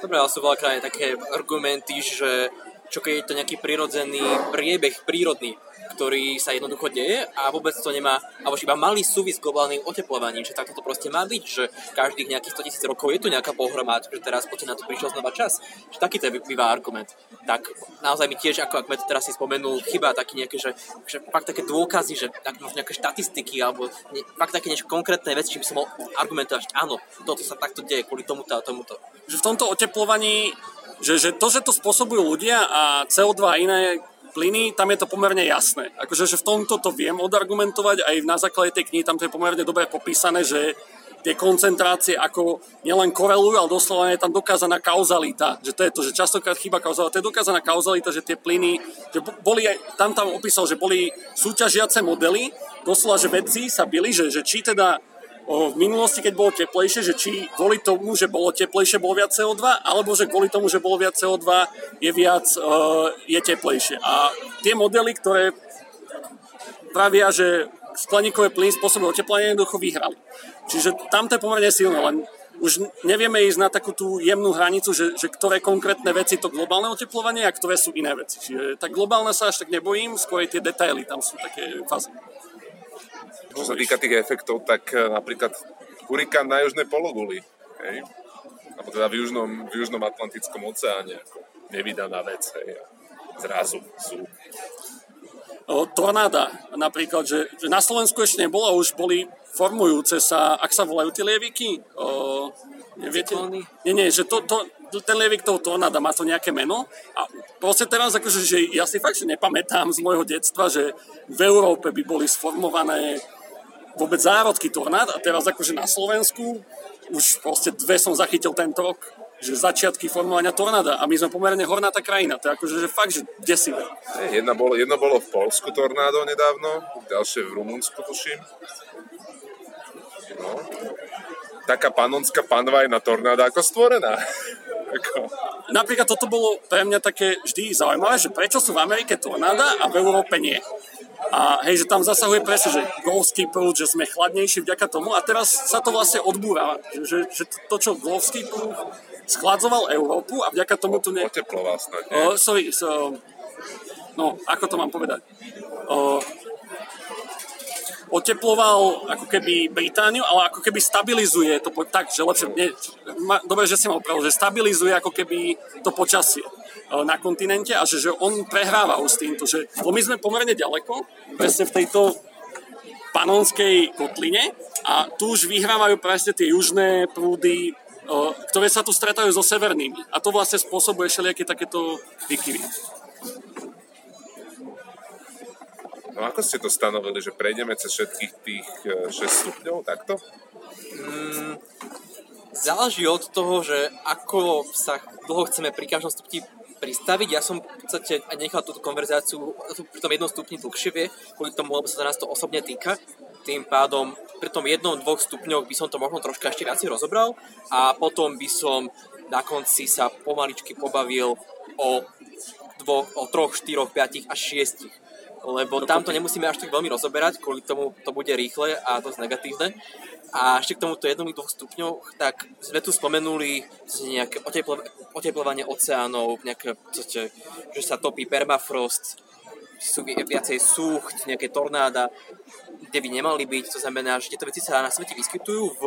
Speaker 1: Dobre, ale sú veľakrát aj také argumenty, že čo keď je to nejaký prirodzený priebeh prírodný, ktorý sa jednoducho deje a vôbec to nemá, alebo iba malý súvis s globálnym oteplovaním, že takto to proste má byť, že každých nejakých 100 tisíc rokov je tu nejaká pohroma, že teraz poďte na to prišiel znova čas. Že takýto je býva argument. Tak naozaj mi tiež, ako ak teraz si spomenul, chyba taký nejaké, že, že fakt také dôkazy, že tak, možno nejaké štatistiky alebo ne, fakt také niečo konkrétne veci, by som mohol argumentovať, že áno, toto sa takto deje kvôli tomuto a tomuto.
Speaker 2: Že v tomto oteplovaní že, že to, že to spôsobujú ľudia a CO2 a iné plyny, tam je to pomerne jasné. Akože že v tomto to viem odargumentovať, aj na základe tej knihy tam to je pomerne dobre popísané, že tie koncentrácie ako nielen korelujú, ale doslova je tam dokázaná kauzalita. Že to je to, že častokrát chyba kauzalita. To je dokázaná kauzalita, že tie plyny, že boli tam tam opísal, že boli súťažiace modely, doslova, že vedci sa byli, že, že či teda v minulosti, keď bolo teplejšie, že či kvôli tomu, že bolo teplejšie, bolo viac CO2, alebo že kvôli tomu, že bolo viac CO2, je viac, uh, je teplejšie. A tie modely, ktoré pravia, že skleníkové plyny spôsobujú oteplenie, jednoducho vyhrali. Čiže tam to je pomerne silné, len už nevieme ísť na takú tú jemnú hranicu, že, že ktoré konkrétne veci to globálne oteplovanie a ktoré sú iné veci. Čiže tak globálne sa až tak nebojím, skôr tie detaily tam sú také fázy.
Speaker 5: Čo sa týka tých efektov, tak e, napríklad hurikán na južnej pologuli, hej? alebo teda v južnom, v južnom Atlantickom oceáne, ako nevydaná vec, hej? zrazu sú.
Speaker 2: Tornáda napríklad, že, že na Slovensku ešte nebolo, už boli formujúce sa, ak sa volajú tie lieviky, o, neviete? Nie, nie, že to, to, ten lievik toho tornáda má to nejaké meno a proste teraz akože, že ja si fakt že nepamätám z môjho detstva, že v Európe by boli sformované vôbec zárodky tornád a teraz akože na Slovensku už proste dve som zachytil tento rok, že začiatky formovania tornáda a my sme pomerne hornatá krajina, to je akože že fakt, že desivé.
Speaker 5: Jedna bolo, jedno bolo v Polsku tornádo nedávno, ďalšie v Rumunsku tuším. No. Taká panonská panva je na tornáda ako stvorená. ako...
Speaker 2: Napríklad toto bolo pre mňa také vždy zaujímavé, že prečo sú v Amerike tornáda a v Európe nie. A hej, že tam zasahuje presne, že Golfský prúd, že sme chladnejší vďaka tomu a teraz sa to vlastne odbúra. Že, že to, čo prúd schladzoval Európu a vďaka tomu tu...
Speaker 5: Ne... Oteploval snad, nie?
Speaker 2: Uh, sorry, so, no, ako to mám povedať? Uh, oteploval ako keby Britániu, ale ako keby stabilizuje to po, tak, že lepšie, nie, ma, dobre, že si ma opravil, že stabilizuje ako keby to počasie na kontinente a že, že on prehráva s týmto, že my sme pomerne ďaleko, presne v tejto panonskej kotline a tu už vyhrávajú presne tie južné prúdy, e, ktoré sa tu stretajú so severnými. A to vlastne spôsobuje všelijaké takéto vykyvy.
Speaker 5: No ako ste to stanovili, že prejdeme cez všetkých tých 6 e, stupňov takto?
Speaker 1: Mm, záleží od toho, že ako sa dlho chceme pri každom stupni pristaviť. Ja som v podstate nechal túto konverzáciu pri tom jednom stupni dlhšie, kvôli tomu, lebo sa nás to osobne týka. tým pádom pri tom jednom, dvoch stupňoch by som to možno troška ešte viac rozobral a potom by som na konci sa pomaličky pobavil o dvoch, o troch, štyroch, piatich a šiestich. Lebo tam to nemusíme až tak veľmi rozoberať, kvôli tomu to bude rýchle a dosť negatívne. A ešte k tomuto jednom dvoch stupňoch, tak sme tu spomenuli nejaké oteplo, oteplovanie oceánov, nejaké, že sa topí permafrost, sú viacej súcht, nejaké tornáda kde by nemali byť. To znamená, že tieto veci sa na svete vyskytujú v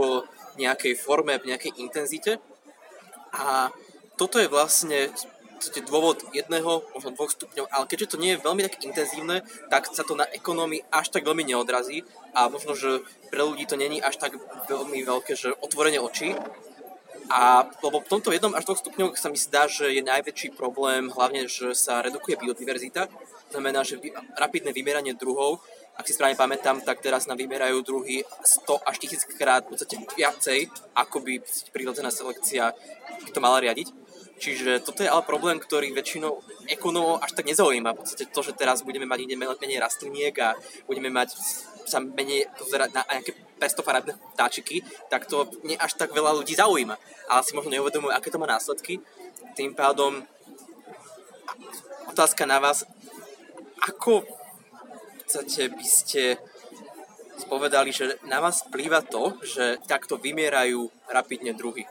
Speaker 1: nejakej forme, v nejakej intenzite. A toto je vlastne dôvod jedného, možno dvoch stupňov, ale keďže to nie je veľmi tak intenzívne, tak sa to na ekonómii až tak veľmi neodrazí a možno, že pre ľudí to není až tak veľmi veľké, že otvorenie očí. A lebo v tomto jednom až dvoch stupňoch sa mi zdá, že je najväčší problém hlavne, že sa redukuje biodiverzita. Znamená, že rapidné vymieranie druhov ak si správne pamätám, tak teraz nám vymerajú druhy 100 až 1000 krát v podstate viacej, ako by prírodzená selekcia to mala riadiť. Čiže toto je ale problém, ktorý väčšinou ekonómov až tak nezaujíma. V podstate to, že teraz budeme mať menej rastliniek a budeme mať sa menej pozerať na nejaké pestofarebné vtáčiky, tak to nie až tak veľa ľudí zaujíma. Ale si možno neuvedomujú, aké to má následky. Tým pádom otázka na vás, ako podstate by ste spovedali, že na vás vplýva to, že takto vymierajú rapidne druhy.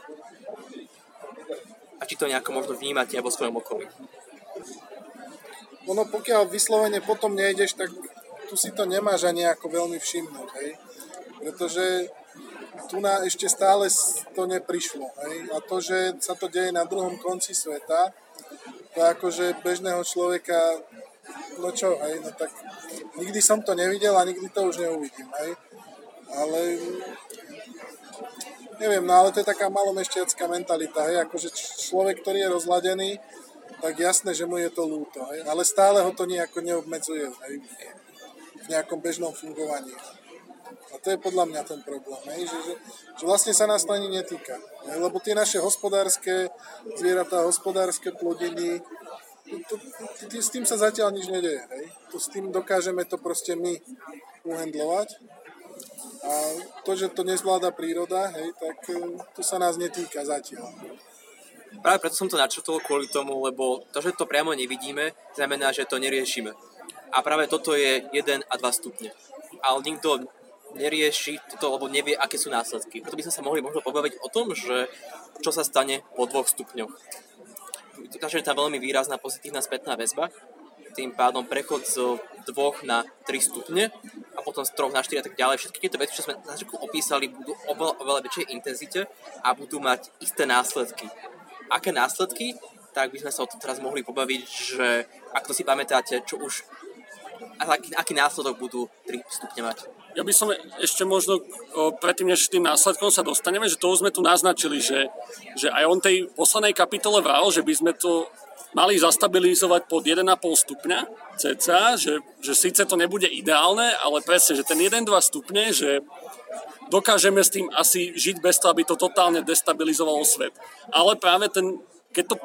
Speaker 1: A či to nejako možno vnímate vo svojom okolí?
Speaker 3: Ono pokiaľ vyslovene potom nejdeš, tak tu si to nemáš ani ako veľmi všimnúť, hej? Pretože tu na ešte stále to neprišlo, hej? A to, že sa to deje na druhom konci sveta, to akože bežného človeka no čo, hej, no tak nikdy som to nevidel a nikdy to už neuvidím, hej. Ale neviem, no ale to je taká malomešťacká mentalita, hej, akože človek, ktorý je rozladený, tak jasné, že mu je to lúto, hej, ale stále ho to nejako neobmedzuje, hej, v nejakom bežnom fungovaní. A to je podľa mňa ten problém, hej, že, že, že vlastne sa nás to ani netýka. Hej, lebo tie naše hospodárske zvieratá, hospodárske plodiny, to, to, s tým sa zatiaľ nič nedeje. Hej? To s tým dokážeme to proste my uhendlovať. A to, že to nezvláda príroda, hej, tak e, to sa nás netýka zatiaľ.
Speaker 1: Práve preto som to načrtol kvôli tomu, lebo to, že to priamo nevidíme, znamená, že to neriešime. A práve toto je 1 a 2 stupne. Ale nikto nerieši toto, lebo nevie, aké sú následky. Preto by sme sa mohli možno pobaviť o tom, že čo sa stane po dvoch stupňoch takže je tam veľmi výrazná pozitívna spätná väzba, tým pádom prechod z 2 na 3 stupne a potom z 3 na 4 a tak ďalej. Všetky tieto veci, čo sme na začiatku opísali, budú oveľa, oveľa väčšej intenzite a budú mať isté následky. Aké následky? Tak by sme sa o tom teraz mohli pobaviť, že ak to si pamätáte, čo už aký, aký následok budú 3 stupne mať.
Speaker 2: Ja by som ešte možno o, predtým, než tým následkom sa dostaneme, že to už sme tu naznačili, že, že aj on tej poslednej kapitole vral, že by sme to mali zastabilizovať pod 1,5 stupňa cca, že, že síce to nebude ideálne, ale presne, že ten 1-2 stupne, že dokážeme s tým asi žiť bez toho, aby to totálne destabilizovalo svet. Ale práve ten, keď to,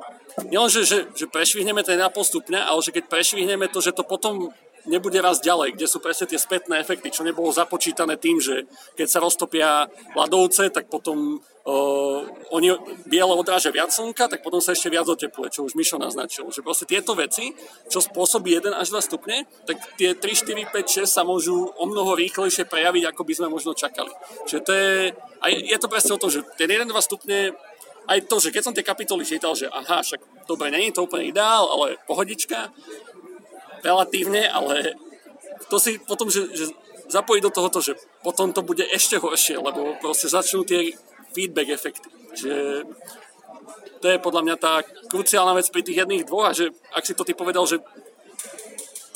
Speaker 2: nielenže, že, že prešvihneme ten 1,5 stupňa, ale že keď prešvihneme to, že to potom nebude raz ďalej, kde sú presne tie spätné efekty, čo nebolo započítané tým, že keď sa roztopia ľadovce, tak potom uh, oni biele odrážia viac slnka, tak potom sa ešte viac otepluje, čo už Mišo naznačil. Že proste tieto veci, čo spôsobí 1 až 2 stupne, tak tie 3, 4, 5, 6 sa môžu o mnoho rýchlejšie prejaviť, ako by sme možno čakali. Čiže to je, a je, je to presne o tom, že ten 1-2 stupne aj to, že keď som tie kapitoly čítal, že aha, však dobre, je to úplne ideál, ale pohodička, relatívne, ale to si potom, že, že zapojiť do tohoto, že potom to bude ešte horšie, lebo proste začnú tie feedback efekty. Že to je podľa mňa tá kruciálna vec pri tých jedných dvoch a že ak si to ty povedal, že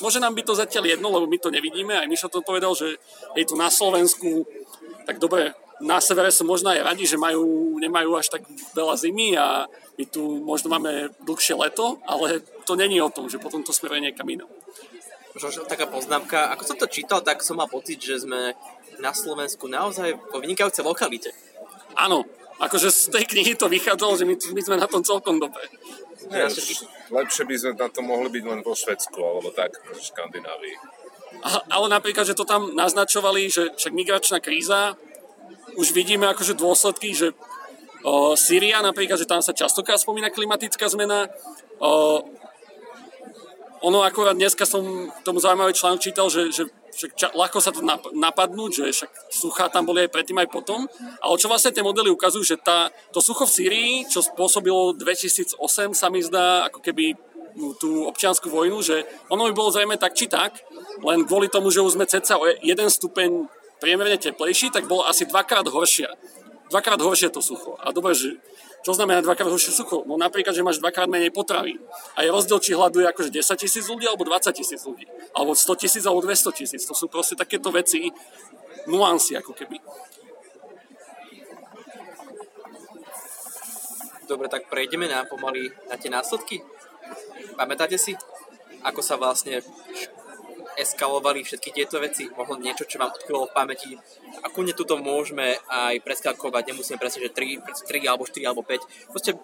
Speaker 2: môže nám byť to zatiaľ jedno, lebo my to nevidíme, aj Mišo to povedal, že je tu na Slovensku, tak dobre, na severe sú možno aj radi, že majú, nemajú až tak veľa zimy a my tu možno máme dlhšie leto, ale to není o tom, že potom to smeruje niekam.
Speaker 1: Možno taká poznámka, ako som to čítal, tak som mal pocit, že sme na Slovensku naozaj vo vynikajúcej lokalite.
Speaker 2: Áno, akože z tej knihy to vychádzalo, že my, my sme na tom celkom dobre.
Speaker 5: Nie, lepšie by sme na to mohli byť len vo Švedsku, alebo tak, v Škandinávii.
Speaker 2: A, ale napríklad, že to tam naznačovali, že však migračná kríza, už vidíme akože dôsledky, že o, Syria napríklad, že tam sa častokrát spomína klimatická zmena. O, ono akorát dneska som tomu zaujímavý článok čítal, že, že však ča, ľahko sa to napadnúť, že však suchá tam boli aj predtým, aj potom. Ale čo vlastne tie modely ukazujú, že tá, to sucho v Syrii, čo spôsobilo 2008, sa mi zdá ako keby tú občianskú vojnu, že ono by bolo zrejme tak či tak, len kvôli tomu, že už sme ceca o jeden stupeň priemerne teplejší, tak bolo asi dvakrát horšia. Dvakrát horšie to sucho. A dobre, že čo znamená dvakrát horšie sucho? No napríklad, že máš dvakrát menej potravy. A je rozdiel, či hľaduje akože 10 tisíc ľudí alebo 20 tisíc ľudí. Alebo 100 tisíc alebo 200 tisíc. To sú proste takéto veci, nuancy ako keby.
Speaker 1: Dobre, tak prejdeme na pomaly na tie následky. Pamätáte si, ako sa vlastne eskalovali všetky tieto veci, možno niečo, čo vám odkrylo v pamäti. A kľudne tuto môžeme aj preskakovať, nemusíme presne, že 3, 3 alebo 4 alebo 5. Proste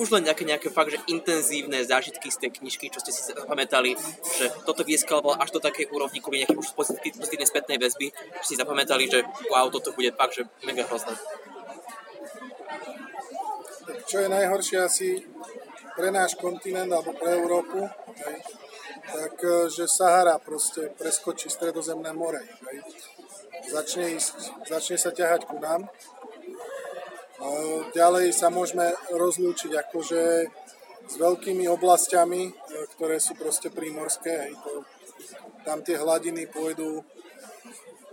Speaker 1: už len nejaké, nejaké fakt, že intenzívne zážitky z tej knižky, čo ste si zapamätali, že toto vyeskalovalo až do takej úrovni, kvôli nejaké už pozitívnej spätnej väzby, že si zapamätali, že wow, toto bude fakt, že mega hrozné.
Speaker 3: Čo je najhoršie asi pre náš kontinent alebo pre Európu, hej, tak e, Sahara proste preskočí stredozemné more. Začne, ísť, začne sa ťahať ku nám. Ďalej sa môžeme rozlúčiť akože s veľkými oblastiami, e, ktoré sú proste prímorské. Tam tie hladiny pôjdu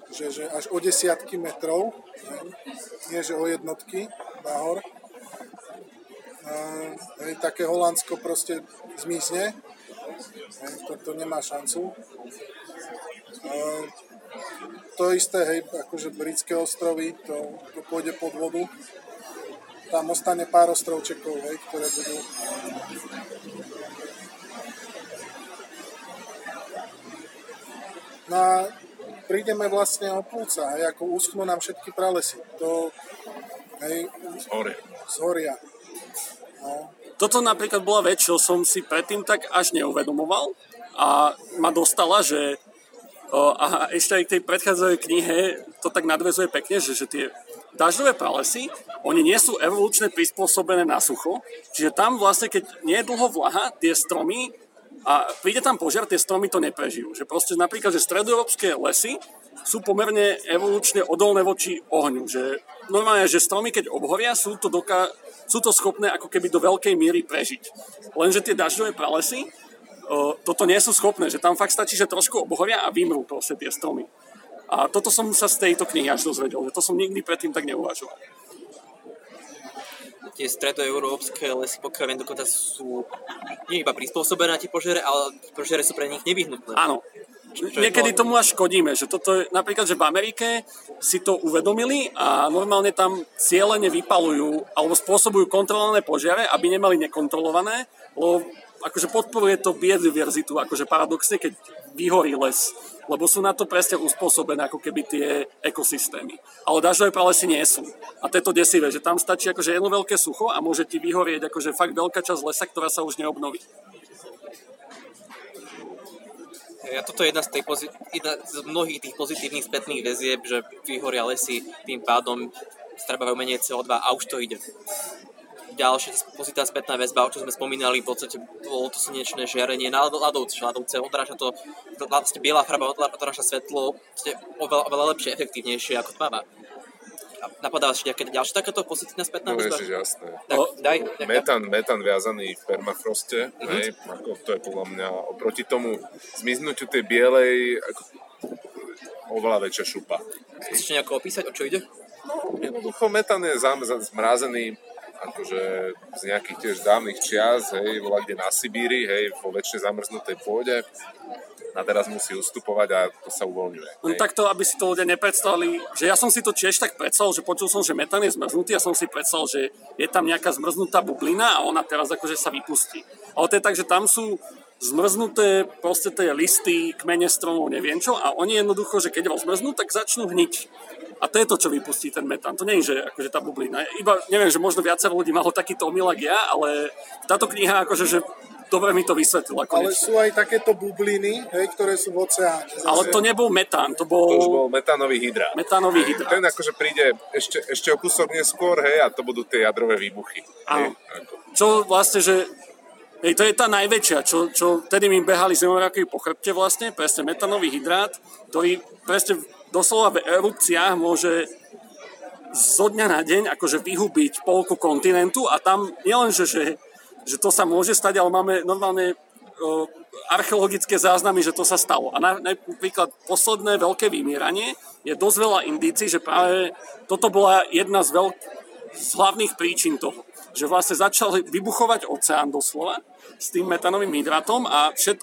Speaker 3: že, že až o desiatky metrov, hej. nie že o jednotky nahor. Také Holandsko proste zmizne to, to nemá šancu. A to isté, hej, akože britské ostrovy, to, to pôjde pod vodu. Tam ostane pár ostrovčekov, hej, ktoré budú No a prídeme vlastne o plúca, hej, ako uschnú nám všetky pralesy. To, hej,
Speaker 5: zhoria.
Speaker 3: Zhoria. No,
Speaker 2: toto napríklad bola vec, čo som si predtým tak až neuvedomoval a ma dostala, že a ešte aj k tej predchádzajúcej knihe to tak nadvezuje pekne, že, že tie dažďové pralesy, oni nie sú evolučne prispôsobené na sucho, čiže tam vlastne, keď nie je dlho vlaha, tie stromy a príde tam požiar, tie stromy to neprežijú. Že proste napríklad, že stredoeurópske lesy sú pomerne evolučne odolné voči ohňu. Že normálne, že stromy, keď obhoria, sú to, doká- sú to schopné ako keby do veľkej miery prežiť. Lenže tie dažďové pralesy o, toto nie sú schopné, že tam fakt stačí, že trošku obhoria a vymrú proste tie stromy. A toto som sa z tejto knihy až dozvedel, že to som nikdy predtým tak neuvažoval.
Speaker 1: Tie stredoeurópske lesy, pokiaľ viem, dokonca sú nie iba prispôsobené na tie požiare, ale požiare sú pre nich nevyhnutné.
Speaker 2: Áno, niekedy tomu až škodíme, že toto je, napríklad, že v Amerike si to uvedomili a normálne tam cieľene vypalujú alebo spôsobujú kontrolované požiare, aby nemali nekontrolované, lebo akože podporuje to biodiverzitu, akože paradoxne, keď vyhorí les, lebo sú na to presne uspôsobené ako keby tie ekosystémy. Ale dažďové pralesy nie sú. A to je to desivé, že tam stačí akože jedno veľké sucho a môže ti vyhorieť akože fakt veľká časť lesa, ktorá sa už neobnoví.
Speaker 1: Ja, toto je jedna z, tej pozit- jedna z mnohých tých pozitívnych spätných väzieb, že vyhoria lesy, tým pádom strábajú menej CO2 a už to ide. Ďalšia pozitívna spätná väzba, o čo sme spomínali, v podstate bolo to slnečné žiarenie na ľadovce, ľadovce odráža to, vlastne biela farba odráža svetlo oveľa, oveľa lepšie, efektívnejšie ako tmavá napadá ešte nejaké ďalšie takéto pozitívne spätná
Speaker 5: no,
Speaker 1: väzba?
Speaker 5: No jasné.
Speaker 1: Tak, daj,
Speaker 5: metán, metán viazaný v permafroste, mm-hmm. hej, ako to je podľa mňa oproti tomu zmiznutiu tej bielej ako, oveľa väčšia šupa.
Speaker 1: Chceš nejako opísať, o čo ide?
Speaker 5: No, jednoducho metán je zam, zmrázený akože z nejakých tiež dávnych čias, hej, volá kde na Sibíri, hej, vo väčšine zamrznutej pôde a teraz musí ustupovať a to sa uvoľňuje.
Speaker 2: No takto, aby si to ľudia nepredstavili, že ja som si to tiež tak predstavil, že počul som, že metán je zmrznutý a som si predstavil, že je tam nejaká zmrznutá bublina a ona teraz akože sa vypustí. Ale to je tak, že tam sú zmrznuté proste tie listy, kmene stromov, neviem čo a oni jednoducho, že keď ho zmrznú, tak začnú hniť. A to je to, čo vypustí ten metán. To nie je, že akože tá bublina. Iba, neviem, že možno viacero ľudí malo takýto omylak ja, ale táto kniha akože, že dobre mi to vysvetlila.
Speaker 3: Ale sú aj takéto bubliny, hej, ktoré sú v oceáne. Zase.
Speaker 2: Ale to nebol metán, to bol...
Speaker 5: To už bol metánový hydrát.
Speaker 2: Metánový hydrát.
Speaker 5: Ten akože príde ešte, ešte o kúsok neskôr, hej, a to budú tie jadrové výbuchy.
Speaker 2: Áno.
Speaker 5: Ako.
Speaker 2: Čo vlastne, že Hej, to je tá najväčšia, čo, čo tedy mi behali zemoraky po chrbte vlastne, presne metanový hydrát, ktorý presne doslova v erupciách môže zo dňa na deň akože vyhubiť polku kontinentu a tam nielen, že, že, že to sa môže stať, ale máme normálne archeologické záznamy, že to sa stalo. A na, napríklad posledné veľké vymieranie je dosť veľa indícií, že práve toto bola jedna z, veľk, z hlavných príčin toho že vlastne začal vybuchovať oceán doslova s tým metanovým hydratom a všet,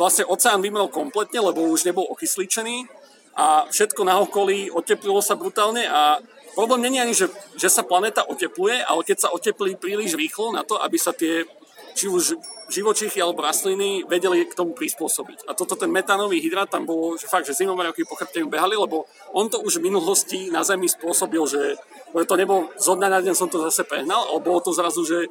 Speaker 2: vlastne oceán vymrel kompletne, lebo už nebol okysličený a všetko na okolí oteplilo sa brutálne a problém není ani, že, že sa planéta otepluje, ale keď sa oteplí príliš rýchlo na to, aby sa tie či už živočichy alebo rastliny vedeli k tomu prispôsobiť. A toto ten metánový hydrát tam bolo, že fakt, že zimomriavky po chrbte behali, lebo on to už v minulosti na Zemi spôsobil, že to nebol zo dňa na deň som to zase prehnal, ale bolo to zrazu, že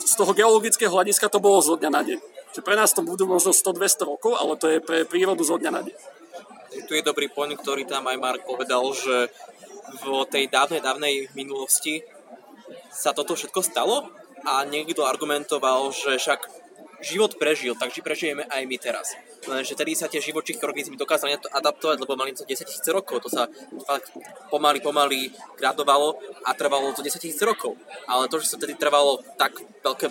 Speaker 2: z toho geologického hľadiska to bolo zo dňa na deň. Že pre nás to budú možno 100-200 rokov, ale to je pre prírodu zo dňa na deň.
Speaker 1: Tu je dobrý point, ktorý tam aj Mark povedal, že v tej dávnej, dávnej minulosti sa toto všetko stalo a niekto argumentoval, že však život prežil, takže prežijeme aj my teraz. Lenže tedy sa tie živočichy organizmy dokázali adaptovať, lebo mali to 10 tisíc rokov. To sa fakt pomaly, pomaly gradovalo a trvalo to 10 tisíc rokov. Ale to, že sa tedy trvalo tak veľké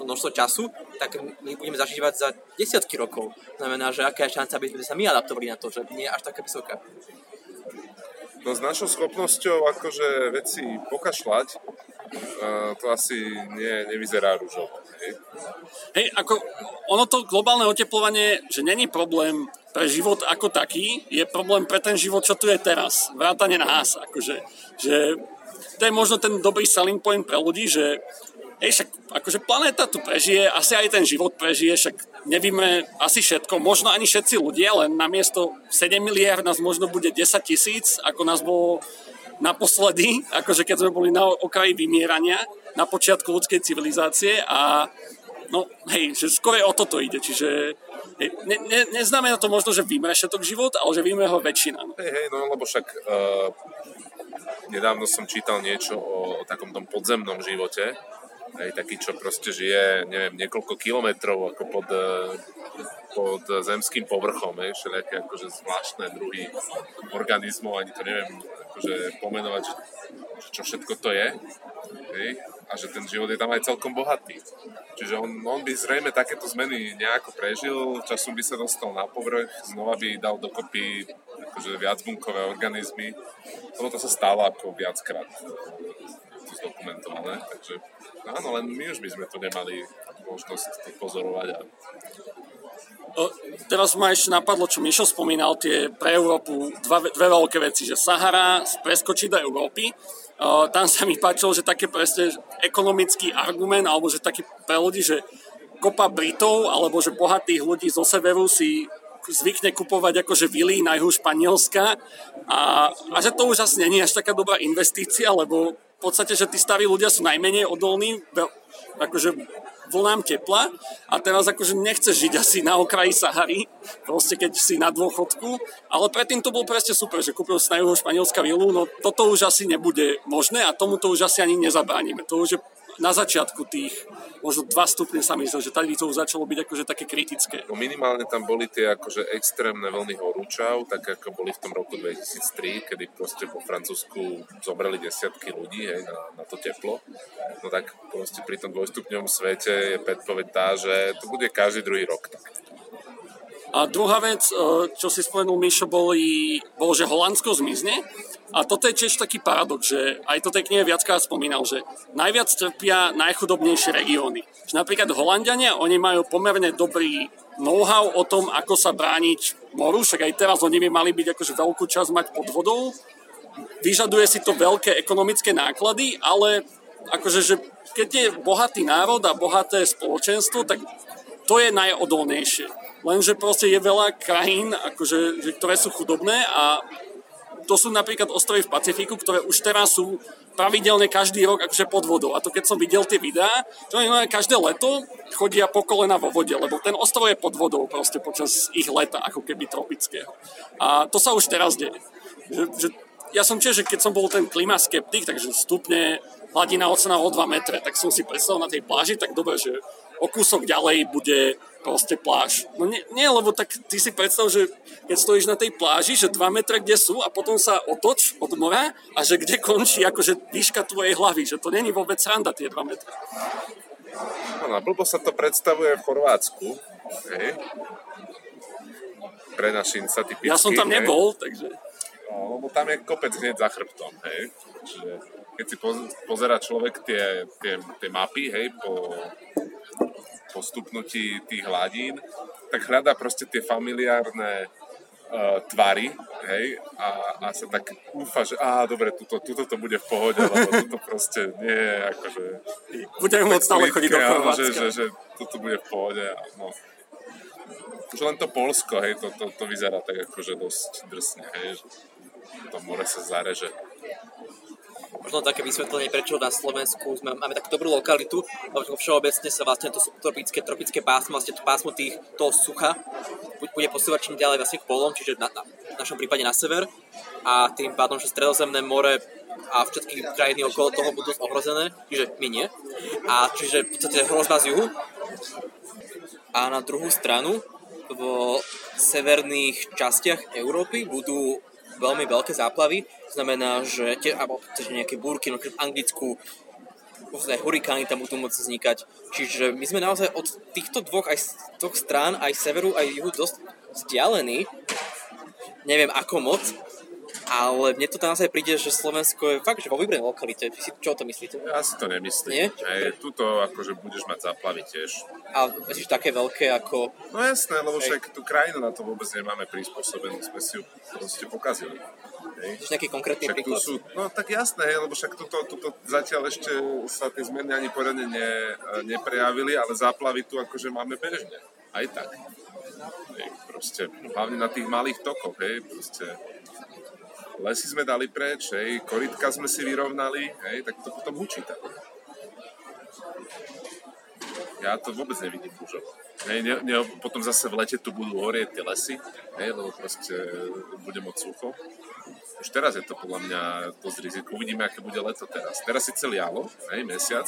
Speaker 1: množstvo času, tak my budeme zažívať za desiatky rokov. Znamená, že aká je šanca, aby sme sa my adaptovali na to, že nie je až taká vysoká.
Speaker 5: No s našou schopnosťou akože veci pokašľať, uh, to asi nie, nevyzerá rúžovo. Hej,
Speaker 2: ako ono to globálne oteplovanie, že není problém pre život ako taký, je problém pre ten život, čo tu je teraz. Vrátane nás, akože, že to je možno ten dobrý selling point pre ľudí, že hej, však akože planéta tu prežije, asi aj ten život prežije, však nevíme asi všetko, možno ani všetci ľudia, len namiesto 7 miliard nás možno bude 10 tisíc, ako nás bolo naposledy, akože keď sme boli na okraji vymierania, na počiatku ľudskej civilizácie a no hej, že skôr o toto ide, čiže hej, ne, ne, neznamená to možno, že vymre všetok život, ale že vymre ho väčšina. No.
Speaker 5: Hej, hej, no lebo však uh, nedávno som čítal niečo o, o takom tom podzemnom živote, hej, taký, čo proste žije, neviem, niekoľko kilometrov ako pod, uh, pod zemským povrchom, hej, všelijaké akože zvláštne druhy organizmov, ani to neviem akože pomenovať, čo všetko to je. Hej? A že ten život je tam aj celkom bohatý. Čiže on, on by zrejme takéto zmeny nejako prežil, časom by sa dostal na povrch, znova by dal dokopy akože viacbunkové organizmy. Lebo to sa stalo ako viackrát zdokumentované. Takže áno, len my už by sme tu nemali možnosť to pozorovať a
Speaker 2: Teraz ma ešte napadlo, čo Mišo spomínal, tie pre Európu dva, dve veľké veci, že Sahara preskočí do Európy. Tam sa mi páčilo, že také presne ekonomický argument, alebo že taký pre ľudí, že kopa Britov, alebo že bohatých ľudí zo severu si zvykne kupovať akože vily na juhu Španielska a, a že to už asi není až taká dobrá investícia, lebo podstate, že tí starí ľudia sú najmenej odolní, akože vlnám tepla a teraz akože nechceš žiť asi na okraji Sahary, proste keď si na dôchodku, ale predtým to bolo presne super, že kúpil si na juhu Španielska vilu, no toto už asi nebude možné a tomuto už asi ani nezabránime. To už je na začiatku tých možno 2 stupne sa myslím, že tady to už začalo byť akože také kritické.
Speaker 5: No minimálne tam boli tie akože extrémne vlny horúčav, tak ako boli v tom roku 2003, kedy proste po Francúzsku zobrali desiatky ľudí hej, na, na to teplo. No tak proste pri tom dvojstupňovom svete je predpoveď tá, že to bude každý druhý rok tak.
Speaker 2: A druhá vec, e, čo si spomenul Mišo, boli, bolo, že Holandsko zmizne. A toto je tiež taký paradox, že aj to tej knihe viackrát spomínal, že najviac trpia najchudobnejšie regióny. Že napríklad Holandiania, oni majú pomerne dobrý know-how o tom, ako sa brániť moru, však aj teraz oni by mali byť akože veľkú časť mať pod vodou. Vyžaduje si to veľké ekonomické náklady, ale akože, že keď je bohatý národ a bohaté spoločenstvo, tak to je najodolnejšie. Lenže proste je veľa krajín, akože, že, ktoré sú chudobné a to sú napríklad ostrovy v Pacifiku, ktoré už teraz sú pravidelne každý rok akože pod vodou. A to keď som videl tie videá, to je každé leto chodia po kolena vo vode, lebo ten ostrov je pod vodou proste počas ich leta, ako keby tropického. A to sa už teraz deje. Že, že ja som tiež, že keď som bol ten klimaskeptik, takže stupne hladina oceána o 2 metre, tak som si predstavil na tej pláži, tak dobre, že o kúsok ďalej bude proste pláž. No nie, nie, lebo tak ty si predstav, že keď stojíš na tej pláži, že 2 metre kde sú a potom sa otoč od mora a že kde končí akože výška tvojej hlavy, že to není vôbec sranda tie 2 metre.
Speaker 5: No, blbo sa to predstavuje v Chorvátsku. Hej. Pre našinca typicky.
Speaker 2: Ja som tam
Speaker 5: hej.
Speaker 2: nebol, takže...
Speaker 5: No, lebo tam je kopec hneď za chrbtom, hej. Čiže keď si pozera človek tie, tie, tie mapy, hej, po, po stupnutí tých hladín, tak hľadá proste tie familiárne uh, tvary, hej, a, a sa tak úfa, že á, dobre, tuto, tuto to bude v pohode, lebo toto proste nie je akože...
Speaker 2: Budeme môcť stále chodiť do Chorvátska.
Speaker 5: Že, že, že toto bude v pohode, no. Už len to Polsko, hej, to, to, to vyzerá tak akože dosť drsne, hej, že to more sa zareže
Speaker 1: možno také vysvetlenie, prečo na Slovensku sme, máme takú dobrú lokalitu, lebo všeobecne sa vlastne to subtropické, tropické pásmo, vlastne to pásmo tých, toho sucha bude posúvať čím ďalej vlastne k polom, čiže na, na, v našom prípade na sever a tým pádom, že stredozemné more a všetky krajiny okolo toho budú ohrozené, čiže my nie. A čiže v podstate hrozba z juhu. A na druhú stranu vo severných častiach Európy budú veľmi veľké záplavy, znamená, že tie, alebo že nejaké búrky, no v Anglicku rôzne hurikány tam budú môcť vznikať. Čiže my sme naozaj od týchto dvoch, aj z dvoch strán, aj severu, aj juhu dosť vzdialení. Neviem ako moc, ale mne to naozaj príde, že Slovensko je fakt, že vo vybranej lokalite. Čo o to myslíte?
Speaker 5: Ja si to nemyslím.
Speaker 1: Nie?
Speaker 5: Aj tuto akože budeš mať záplavy tiež.
Speaker 1: A myslíš také veľké ako...
Speaker 5: No jasné, lebo však tú krajinu na to vôbec nemáme prispôsobenú, sme si ju proste pokazili.
Speaker 1: Hej. nejaký konkrétny však príklad?
Speaker 5: Sú, no tak jasné, hej, lebo však tuto, tuto zatiaľ ešte sa tie zmeny ani poriadne ne, neprejavili, ale záplavy tu akože máme bežne. Aj tak. Hej, proste, hlavne na tých malých tokoch, hej, proste lesy sme dali preč, hej, koritka sme si vyrovnali, hej, tak to potom hučí tam. Ja to vôbec nevidím už. Hej, ne, ne, potom zase v lete tu budú horieť tie lesy, hej, lebo proste bude moc sucho. Už teraz je to podľa mňa dosť riziko. Uvidíme, aké bude leto teraz. Teraz si celý jalo, hej, mesiac,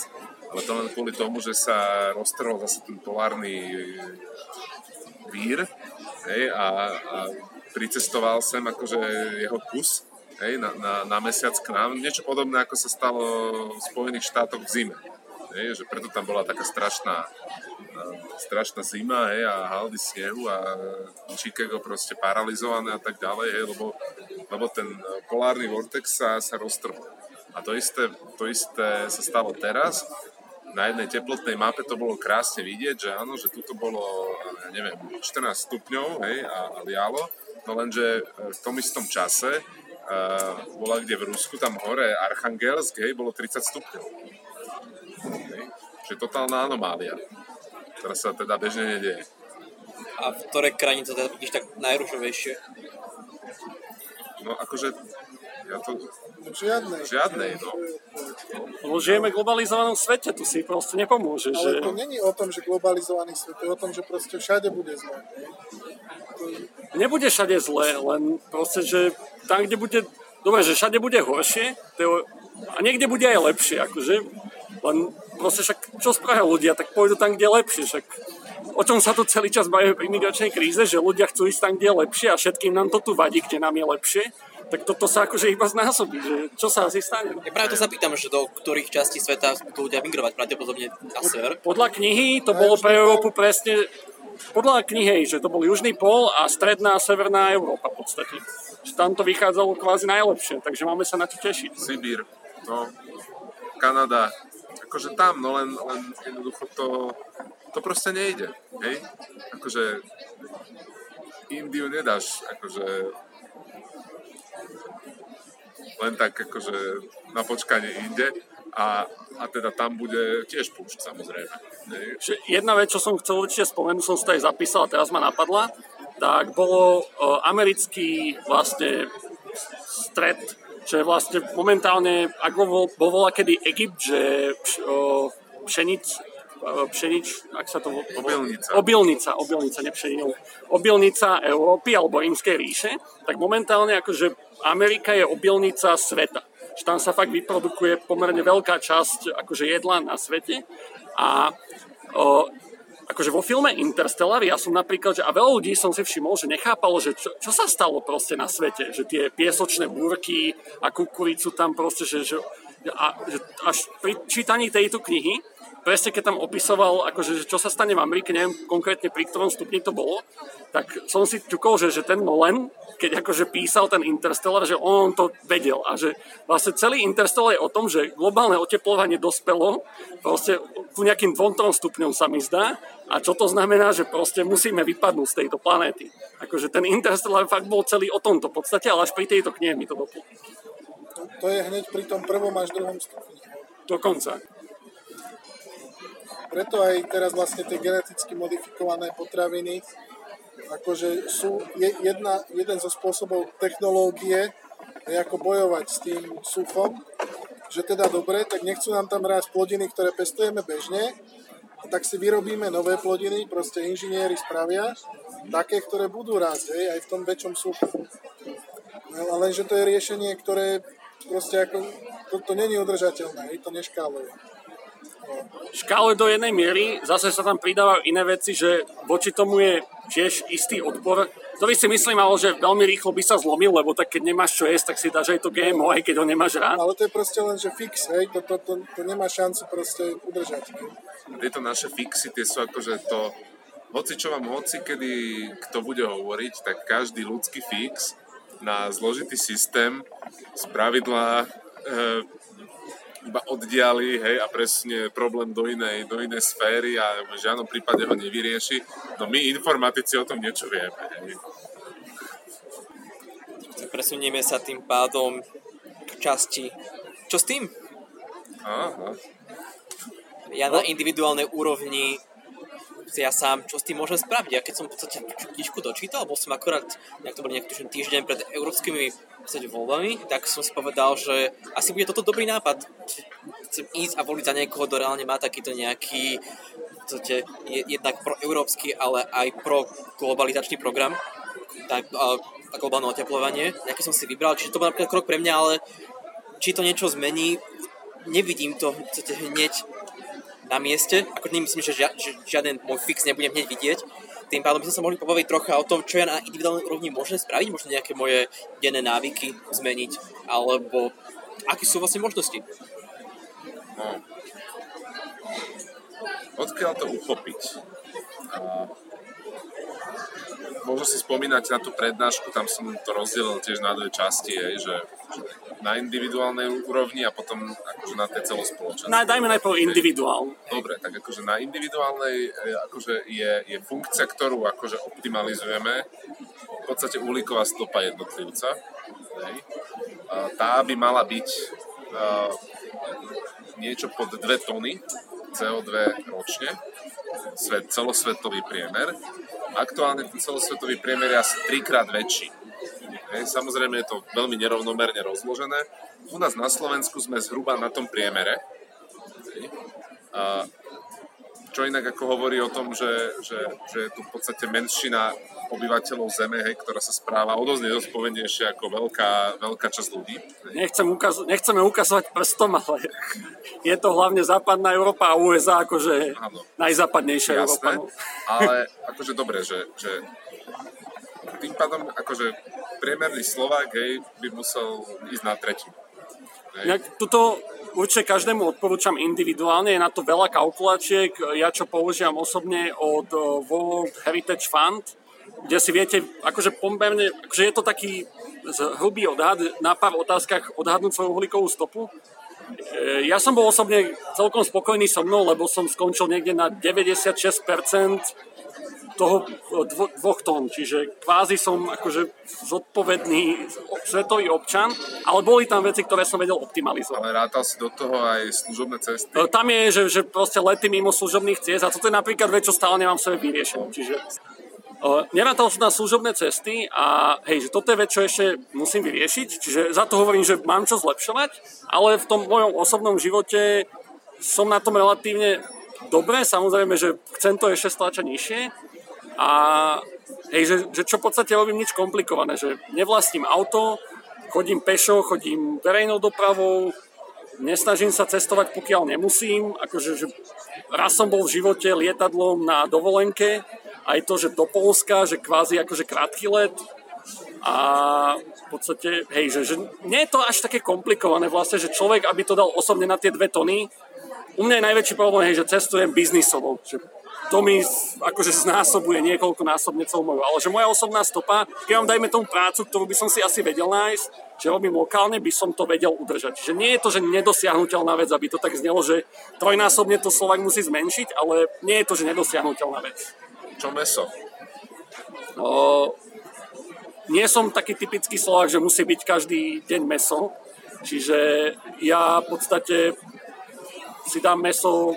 Speaker 5: ale to len kvôli tomu, že sa roztrhol zase ten polárny vír hej, a, a pricestoval sem akože jeho kus hej, na, na, na mesiac k nám. Niečo podobné, ako sa stalo v Spojených štátoch v zime. Hej, že preto tam bola taká strašná, strašná zima hej, a haldy snehu a Chicago proste paralizované a tak ďalej, hej, lebo, lebo ten polárny vortex sa, sa roztrhol. A to isté, to isté sa stalo teraz. Na jednej teplotnej mape to bolo krásne vidieť, že áno, že tuto bolo, neviem, 14 stupňov hej, a, a lialo No lenže e, v tom istom čase uh, bola kde v Rusku, tam hore Archangelsk, hej, bolo 30 stupňov. Hej. Čiže totálna anomália, ktorá sa teda bežne nedieje.
Speaker 1: A v ktorej krajine to teda vidíš tak najružovejšie?
Speaker 5: No akože ja to...
Speaker 3: Žiadnej.
Speaker 5: Žiadnej, no.
Speaker 2: Lebo žijeme v globalizovanom svete, tu si proste nepomôže.
Speaker 3: Ale
Speaker 2: že...
Speaker 3: to není o tom, že globalizovaný svet, to je o tom, že proste všade bude zle. To...
Speaker 2: Nebude všade zle, len proste, že tam, kde bude... Dobre, že všade bude horšie, je... a niekde bude aj lepšie, akože. Len proste však, čo spravia ľudia, tak pôjdu tam, kde je lepšie, však o čom sa tu celý čas baví v imigračnej kríze, že ľudia chcú ísť tam, kde je lepšie a všetkým nám to tu vadí, kde nám je lepšie tak toto sa akože iba znásobí, že čo sa asi stane.
Speaker 1: Ja práve to sa pýtam, že do ktorých častí sveta budú ľudia migrovať, pravdepodobne na sever.
Speaker 2: Podľa knihy to bolo pre Európu presne, podľa knihy, že to bol Južný pol a stredná a severná Európa v podstate. Že tam to vychádzalo kvázi najlepšie, takže máme sa na to tešiť.
Speaker 5: Sibír, no, Kanada, akože tam, no len, len jednoducho to, to proste nejde, hej? Akože Indiu nedáš, akože len tak akože na počkanie inde, a, a teda tam bude tiež púšť samozrejme.
Speaker 2: Jedna vec, čo som chcel určite spomenúť, som si to aj zapísal a teraz ma napadla, tak bolo o, americký vlastne stred, že vlastne momentálne, ako bol, bol volá kedy Egypt, že o, pšenic, o, pšenič, ak sa to...
Speaker 5: Obilnica.
Speaker 2: Obilnica, obilnica, nepšenil. Obilnica Európy alebo Rímskej ríše, tak momentálne akože Amerika je obilnica sveta. Že tam sa fakt vyprodukuje pomerne veľká časť akože jedla na svete. A o, akože vo filme Interstellar ja som napríklad, že, a veľa ľudí som si všimol, že nechápalo, že čo, čo sa stalo proste na svete, že tie piesočné búrky a kukuricu tam proste, že, že, a, až pri čítaní tejto knihy presne keď tam opisoval, akože, že čo sa stane v Amerike, neviem konkrétne pri ktorom stupni to bolo, tak som si ťukol, že, že ten Nolan, keď akože písal ten Interstellar, že on to vedel a že vlastne celý Interstellar je o tom, že globálne oteplovanie dospelo proste ku nejakým dvom, stupňom sa mi zdá a čo to znamená, že proste musíme vypadnúť z tejto planéty. Akože ten Interstellar fakt bol celý o tomto podstate, ale až pri tejto knihe mi to doplo.
Speaker 3: To je hneď pri tom prvom až druhom stupni.
Speaker 2: Dokonca.
Speaker 3: Preto aj teraz vlastne tie geneticky modifikované potraviny akože sú je, jedna, jeden zo spôsobov technológie, je ako bojovať s tým suchom, že teda dobre, tak nechcú nám tam rásť plodiny, ktoré pestujeme bežne, a tak si vyrobíme nové plodiny, proste inžinieri spravia, také, ktoré budú rásť, hej, aj v tom väčšom suchu. No, ale lenže to je riešenie, ktoré proste ako, to, to není udržateľné, hej, to neškáluje.
Speaker 2: škále do jednej miery, zase sa tam pridávajú iné veci, že voči tomu je tiež istý odpor, ktorý si myslím, ale že veľmi rýchlo by sa zlomil, lebo tak keď nemáš čo jesť, tak si dáš aj to GMO, aj keď ho nemáš rád.
Speaker 3: Ale to je proste len, že fix, hej, to, to, to, to nemá šancu proste udržať. Hej.
Speaker 5: Tieto naše fixy, tie sú akože to, hoci čo vám hoci kedy kto bude hovoriť, tak každý ľudský fix na zložitý systém z pravidla e, iba oddiali hej, a presunie problém do inej, do inej sféry a v žiadnom prípade ho nevyrieši. No my informatici o tom niečo vieme. Hej.
Speaker 1: Presunieme sa tým pádom k časti. Čo s tým?
Speaker 5: Aha.
Speaker 1: Ja na individuálnej úrovni ja sám, čo s tým môžem spraviť. Ja keď som v podstate tú knižku dočítal, bol som akorát, nejak to bol nejaký tuším, týždeň pred európskymi podstate voľbami, tak som si povedal, že asi bude toto dobrý nápad. Chcem ísť a voliť za niekoho, kto reálne má takýto nejaký v podstate, je, jednak proeurópsky, ale aj pro globalizačný program tak, a, a globálne oteplovanie. Nejaké som si vybral, čiže to bol napríklad krok pre mňa, ale či to niečo zmení, nevidím to v podstate hneď na mieste, ako nemyslím, že, žia, že žiaden môj fix nebudem hneď vidieť. Tým pádom by sme sa mohli pobaviť trocha o tom, čo ja na individuálnej úrovni môžem spraviť, možno nejaké moje denné návyky zmeniť, alebo aké sú vlastne možnosti.
Speaker 5: No. Odkiaľ to uchopiť? A možno si spomínať na tú prednášku, tam som to rozdelil tiež na dve časti, hej, že na individuálnej úrovni a potom akože na tej celospoločenskej.
Speaker 2: Na, dajme najprv individuál.
Speaker 5: Dobre, tak akože na individuálnej e, akože je, je funkcia, ktorú akože optimalizujeme, v podstate uhlíková stopa jednotlivca. Hej. Tá by mala byť uh, niečo pod 2 tony CO2 ročne, svet, celosvetový priemer. Aktuálne ten celosvetový priemer je asi trikrát väčší. Samozrejme je to veľmi nerovnomerne rozložené. U nás na Slovensku sme zhruba na tom priemere. Čo inak ako hovorí o tom, že, že, že je tu v podstate menšina obyvateľov Zeme, hej, ktorá sa správa o dosť nezodpovednejšie ako veľká, veľká časť ľudí.
Speaker 2: Nechcem ukaz- nechceme ukazovať prstom, ale je to hlavne západná Európa a USA akože
Speaker 5: Áno.
Speaker 2: najzápadnejšia Európa.
Speaker 5: Jasné,
Speaker 2: no.
Speaker 5: ale akože dobre, že, že tým pádom akože priemerný Slovák, hej, by musel ísť na tretinu.
Speaker 2: Inak tuto určite každému odporúčam individuálne, je na to veľa kalkulačiek, ja čo používam osobne od eh, World Heritage Fund, kde si viete, akože pomerne, akože je to taký hrubý odhad, na pár otázkach odhadnúť svoju uhlíkovú stopu. E, Ja som bol osobne celkom spokojný so mnou, lebo som skončil niekde na 96% toho dvo, dvoch tón, čiže kvázi som akože zodpovedný svetový občan, ale boli tam veci, ktoré som vedel optimalizovať.
Speaker 5: Ale rátal si do toho aj služobné cesty?
Speaker 2: E, tam je, že, že proste lety mimo služobných ciest a toto je napríklad vec, čo stále nemám v sebe vyriešené. Čiže nerátal som na služobné cesty a hej, že toto je vec, čo ešte musím vyriešiť, čiže za to hovorím, že mám čo zlepšovať, ale v tom mojom osobnom živote som na tom relatívne dobre, samozrejme, že chcem to ešte stlačať nižšie, a hej, že, že čo v podstate robím nič komplikované, že nevlastním auto, chodím pešo, chodím verejnou dopravou, nesnažím sa cestovať, pokiaľ nemusím, akože že raz som bol v živote lietadlom na dovolenke, aj to, že do Polska, že kvázi akože krátky let a v podstate, hej, že, že nie je to až také komplikované vlastne, že človek, aby to dal osobne na tie dve tony, u mňa je najväčší problém, hej, že cestujem biznisovo, že to mi akože znásobuje niekoľko násobne celú moju. Ale že moja osobná stopa, keď mám dajme tomu prácu, ktorú by som si asi vedel nájsť, že robím lokálne, by som to vedel udržať. Čiže nie je to, že nedosiahnutelná vec, aby to tak znelo, že trojnásobne to Slovak musí zmenšiť, ale nie je to, že nedosiahnutelná vec.
Speaker 5: Čo meso?
Speaker 2: No, nie som taký typický Slovak, že musí byť každý deň meso. Čiže ja v podstate si dám meso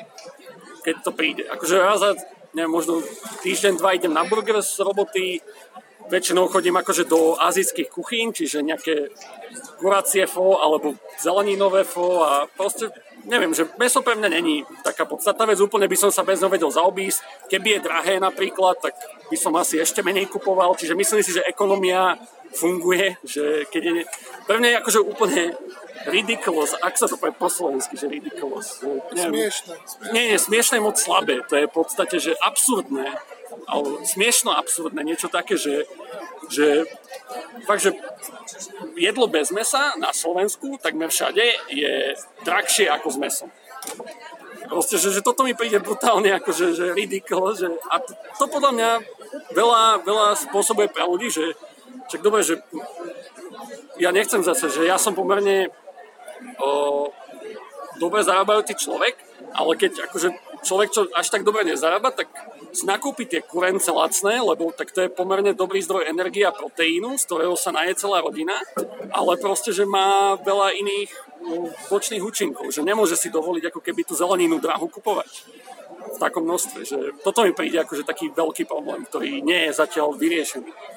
Speaker 2: keď to príde. Akože raz za, neviem, možno týždeň, dva idem na burger z roboty, väčšinou chodím akože do azijských kuchýn, čiže nejaké kuracie fo alebo zeleninové fo a proste neviem, že meso pre mňa není taká podstatná vec, úplne by som sa bez neho vedel zaobísť. Keby je drahé napríklad, tak by som asi ešte menej kupoval, čiže myslím si, že ekonomia funguje, že keď je... Pre mňa je akože úplne ridiculous, ak sa to povie po slovensky, že ridiculous.
Speaker 3: Smiešné.
Speaker 2: Nie, nie, smiešné je moc slabé, to je v podstate, že absurdné, alebo smiešno absurdné, niečo také, že, že fakt, jedlo bez mesa na Slovensku, takmer všade, je drahšie ako s mesom. Proste, že, že toto mi príde brutálne ako, že, ridiculous, že, a to, to podľa mňa veľa, veľa spôsobuje pre ľudí, že však dobre, že ja nechcem zase, že ja som pomerne o, dobre zarábajúci človek, ale keď akože človek, čo až tak dobre nezarába, tak nakúpi tie kurence lacné, lebo tak to je pomerne dobrý zdroj energie a proteínu, z ktorého sa naje celá rodina, ale proste, že má veľa iných no, bočných účinkov, že nemôže si dovoliť ako keby tú zeleninu drahu kupovať v takom množstve, že toto mi príde akože taký veľký problém, ktorý nie je zatiaľ vyriešený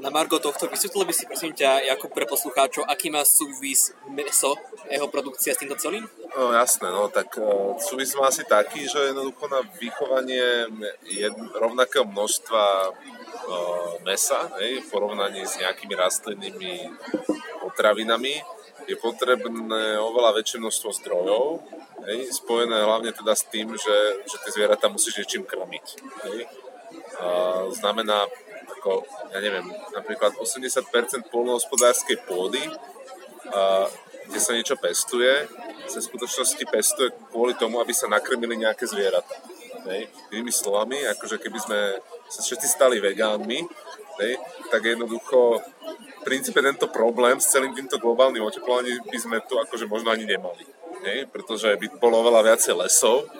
Speaker 1: na Margo tohto, vysvetlil by si prosím ťa, Jakub, pre poslucháčov, aký má súvis meso, jeho produkcia s týmto celým?
Speaker 5: No jasné, no tak uh, súvis má asi taký, že jednoducho na vychovanie jed, rovnakého množstva uh, mesa, hej, v porovnaní s nejakými rastlinnými potravinami, je potrebné oveľa väčšie množstvo zdrojov, hej, spojené hlavne teda s tým, že, že tie zvieratá musíš niečím krmiť. Hej. Uh, znamená ako, ja neviem, napríklad 80% polnohospodárskej pôdy, a, kde sa niečo pestuje, sa v skutočnosti pestuje kvôli tomu, aby sa nakrmili nejaké zvieratá. Hej. Inými slovami, akože keby sme sa všetci stali vegánmi, hej, tak jednoducho v princípe tento problém s celým týmto globálnym oteplovaním by sme tu akože možno ani nemali. Hej, pretože by bolo oveľa viacej lesov,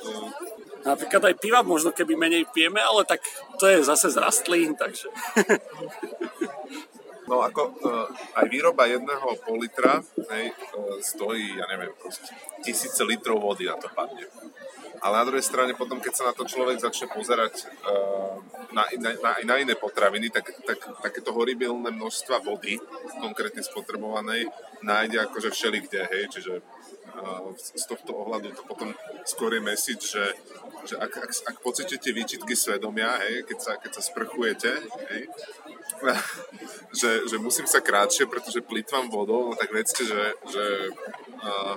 Speaker 2: Napríklad aj piva možno keby menej pijeme, ale tak to je zase z rastlín, takže...
Speaker 5: No ako uh, aj výroba jedného pol litra hej, uh, stojí, ja neviem, proste tisíce litrov vody na to padne. Ale na druhej strane potom, keď sa na to človek začne pozerať uh, na, na, na, na iné potraviny, tak, tak takéto horibilné množstva vody, konkrétne spotrebovanej, nájde akože všelikde, hej, čiže z tohto ohľadu to potom skôr je message, že, že ak, ak, ak pocítite výčitky svedomia, hej, keď, sa, keď sa sprchujete, hej, že, že musím sa krátšie, pretože plýtvam vodou, no tak vedzte, že, že uh,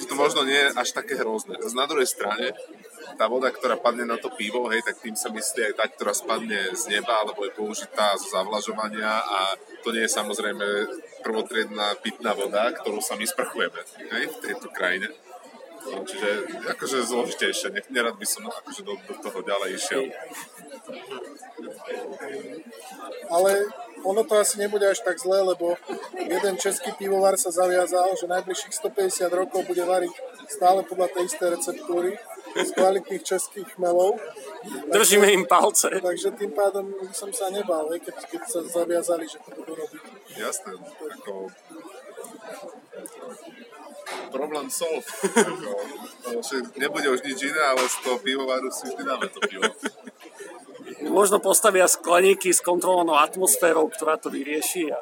Speaker 5: že to možno nie je až také hrozné. Z na druhej strane, tá voda, ktorá padne na to pivo, hej, tak tým sa myslí aj tá, ktorá spadne z neba, alebo je použitá zo zavlažovania a to nie je samozrejme prvotriedná pitná voda, ktorú sa my sprchujeme hej, v tejto krajine. Čiže akože zložitejšie, nerad by som akože do, do toho ďalej išiel.
Speaker 3: Ale ono to asi nebude až tak zlé, lebo jeden český pivovar sa zaviazal, že najbližších 150 rokov bude variť stále podľa tej istej receptúry z kvalitných českých chmelov.
Speaker 2: Držíme im palce.
Speaker 3: Takže tým pádom som sa nebal, hej, keď, keď sa zaviazali, že to budú robiť.
Speaker 5: Jasné, ako problém solve. Ako, že nebude už nič iné, ale z toho pivovaru si vždy dáme to pivo.
Speaker 2: Možno postavia skleníky s kontrolovanou atmosférou, ktorá to vyrieši. A...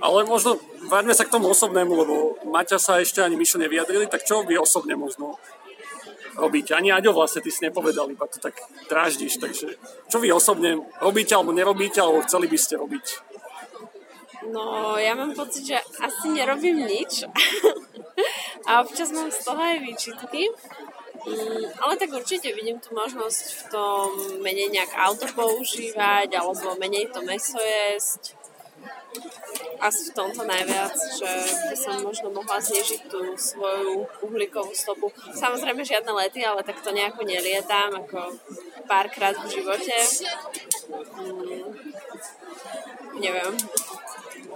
Speaker 2: Ale možno vráťme sa k tomu osobnému, lebo Maťa sa ešte ani Mišo nevyjadrili, tak čo vy osobne možno robíte? Ani Aďo vlastne ty si nepovedal, iba to tak dráždiš, takže čo vy osobne robíte alebo nerobíte, alebo chceli by ste robiť?
Speaker 4: No, ja mám pocit, že asi nerobím nič. a občas mám z toho aj výčitky. Mm, ale tak určite vidím tu možnosť v tom menej nejak auto používať alebo menej to meso jesť. Asi v tomto najviac, že by som možno mohla znižiť tú svoju uhlíkovú stopu. Samozrejme žiadne lety, ale tak to nejako nelietam, ako párkrát v živote. Mm, neviem,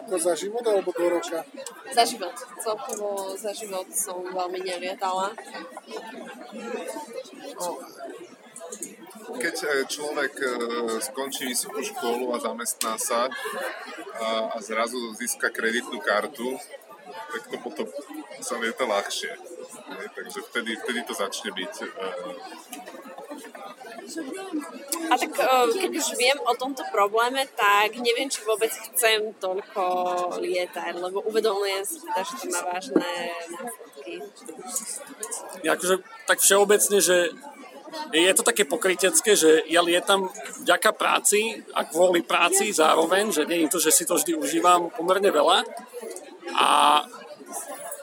Speaker 3: Ako za život alebo do roka?
Speaker 4: za život. Celkovo za život som veľmi nelietala.
Speaker 5: Keď e, človek e, skončí vysokú školu a zamestná sa a, a zrazu získa kreditnú kartu, tak to potom sa lieta ľahšie. Takže vtedy, vtedy to začne byť e,
Speaker 4: A tak keď už viem o tomto probléme, tak neviem, či vôbec chcem toľko lietať, lebo uvedomujem si teda, že to má vážne následky.
Speaker 2: Ja akože tak všeobecne, že je to také pokrytecké, že ja lietam vďaka práci a kvôli práci zároveň, že nie je to, že si to vždy užívam pomerne veľa. A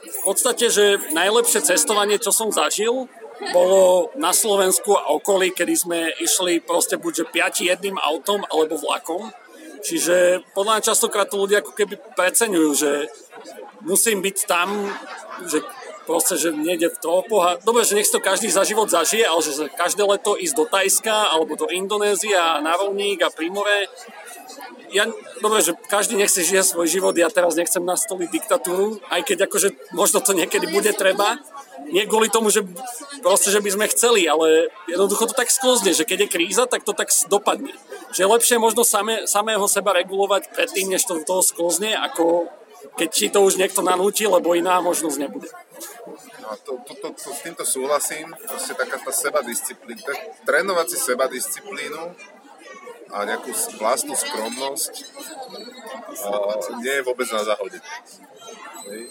Speaker 2: v podstate, že najlepšie cestovanie, čo som zažil, bolo na Slovensku a okolí, kedy sme išli proste buď že piati jedným autom alebo vlakom. Čiže podľa mňa častokrát to ľudia ako keby preceňujú, že musím byť tam, že proste, že nejde v tropoch. Dobre, že nech to každý za život zažije, ale že každé leto ísť do Tajska alebo do Indonézia na rovník a pri. Ja, dobre, že každý nech si žije svoj život, ja teraz nechcem nastoliť diktatúru, aj keď akože možno to niekedy bude treba. Nie kvôli tomu, že proste, že by sme chceli, ale jednoducho to tak sklzne, že keď je kríza, tak to tak dopadne. Že je lepšie možno samé, samého seba regulovať predtým, než to do toho sklzne, ako keď ti to už niekto nanúti, lebo iná možnosť nebude.
Speaker 5: No to, to, to, to, s týmto súhlasím, proste taká tá sebadisciplína, trénovať si sebadisciplínu a nejakú vlastnú skromnosť a nie je vôbec na záhode. Hej.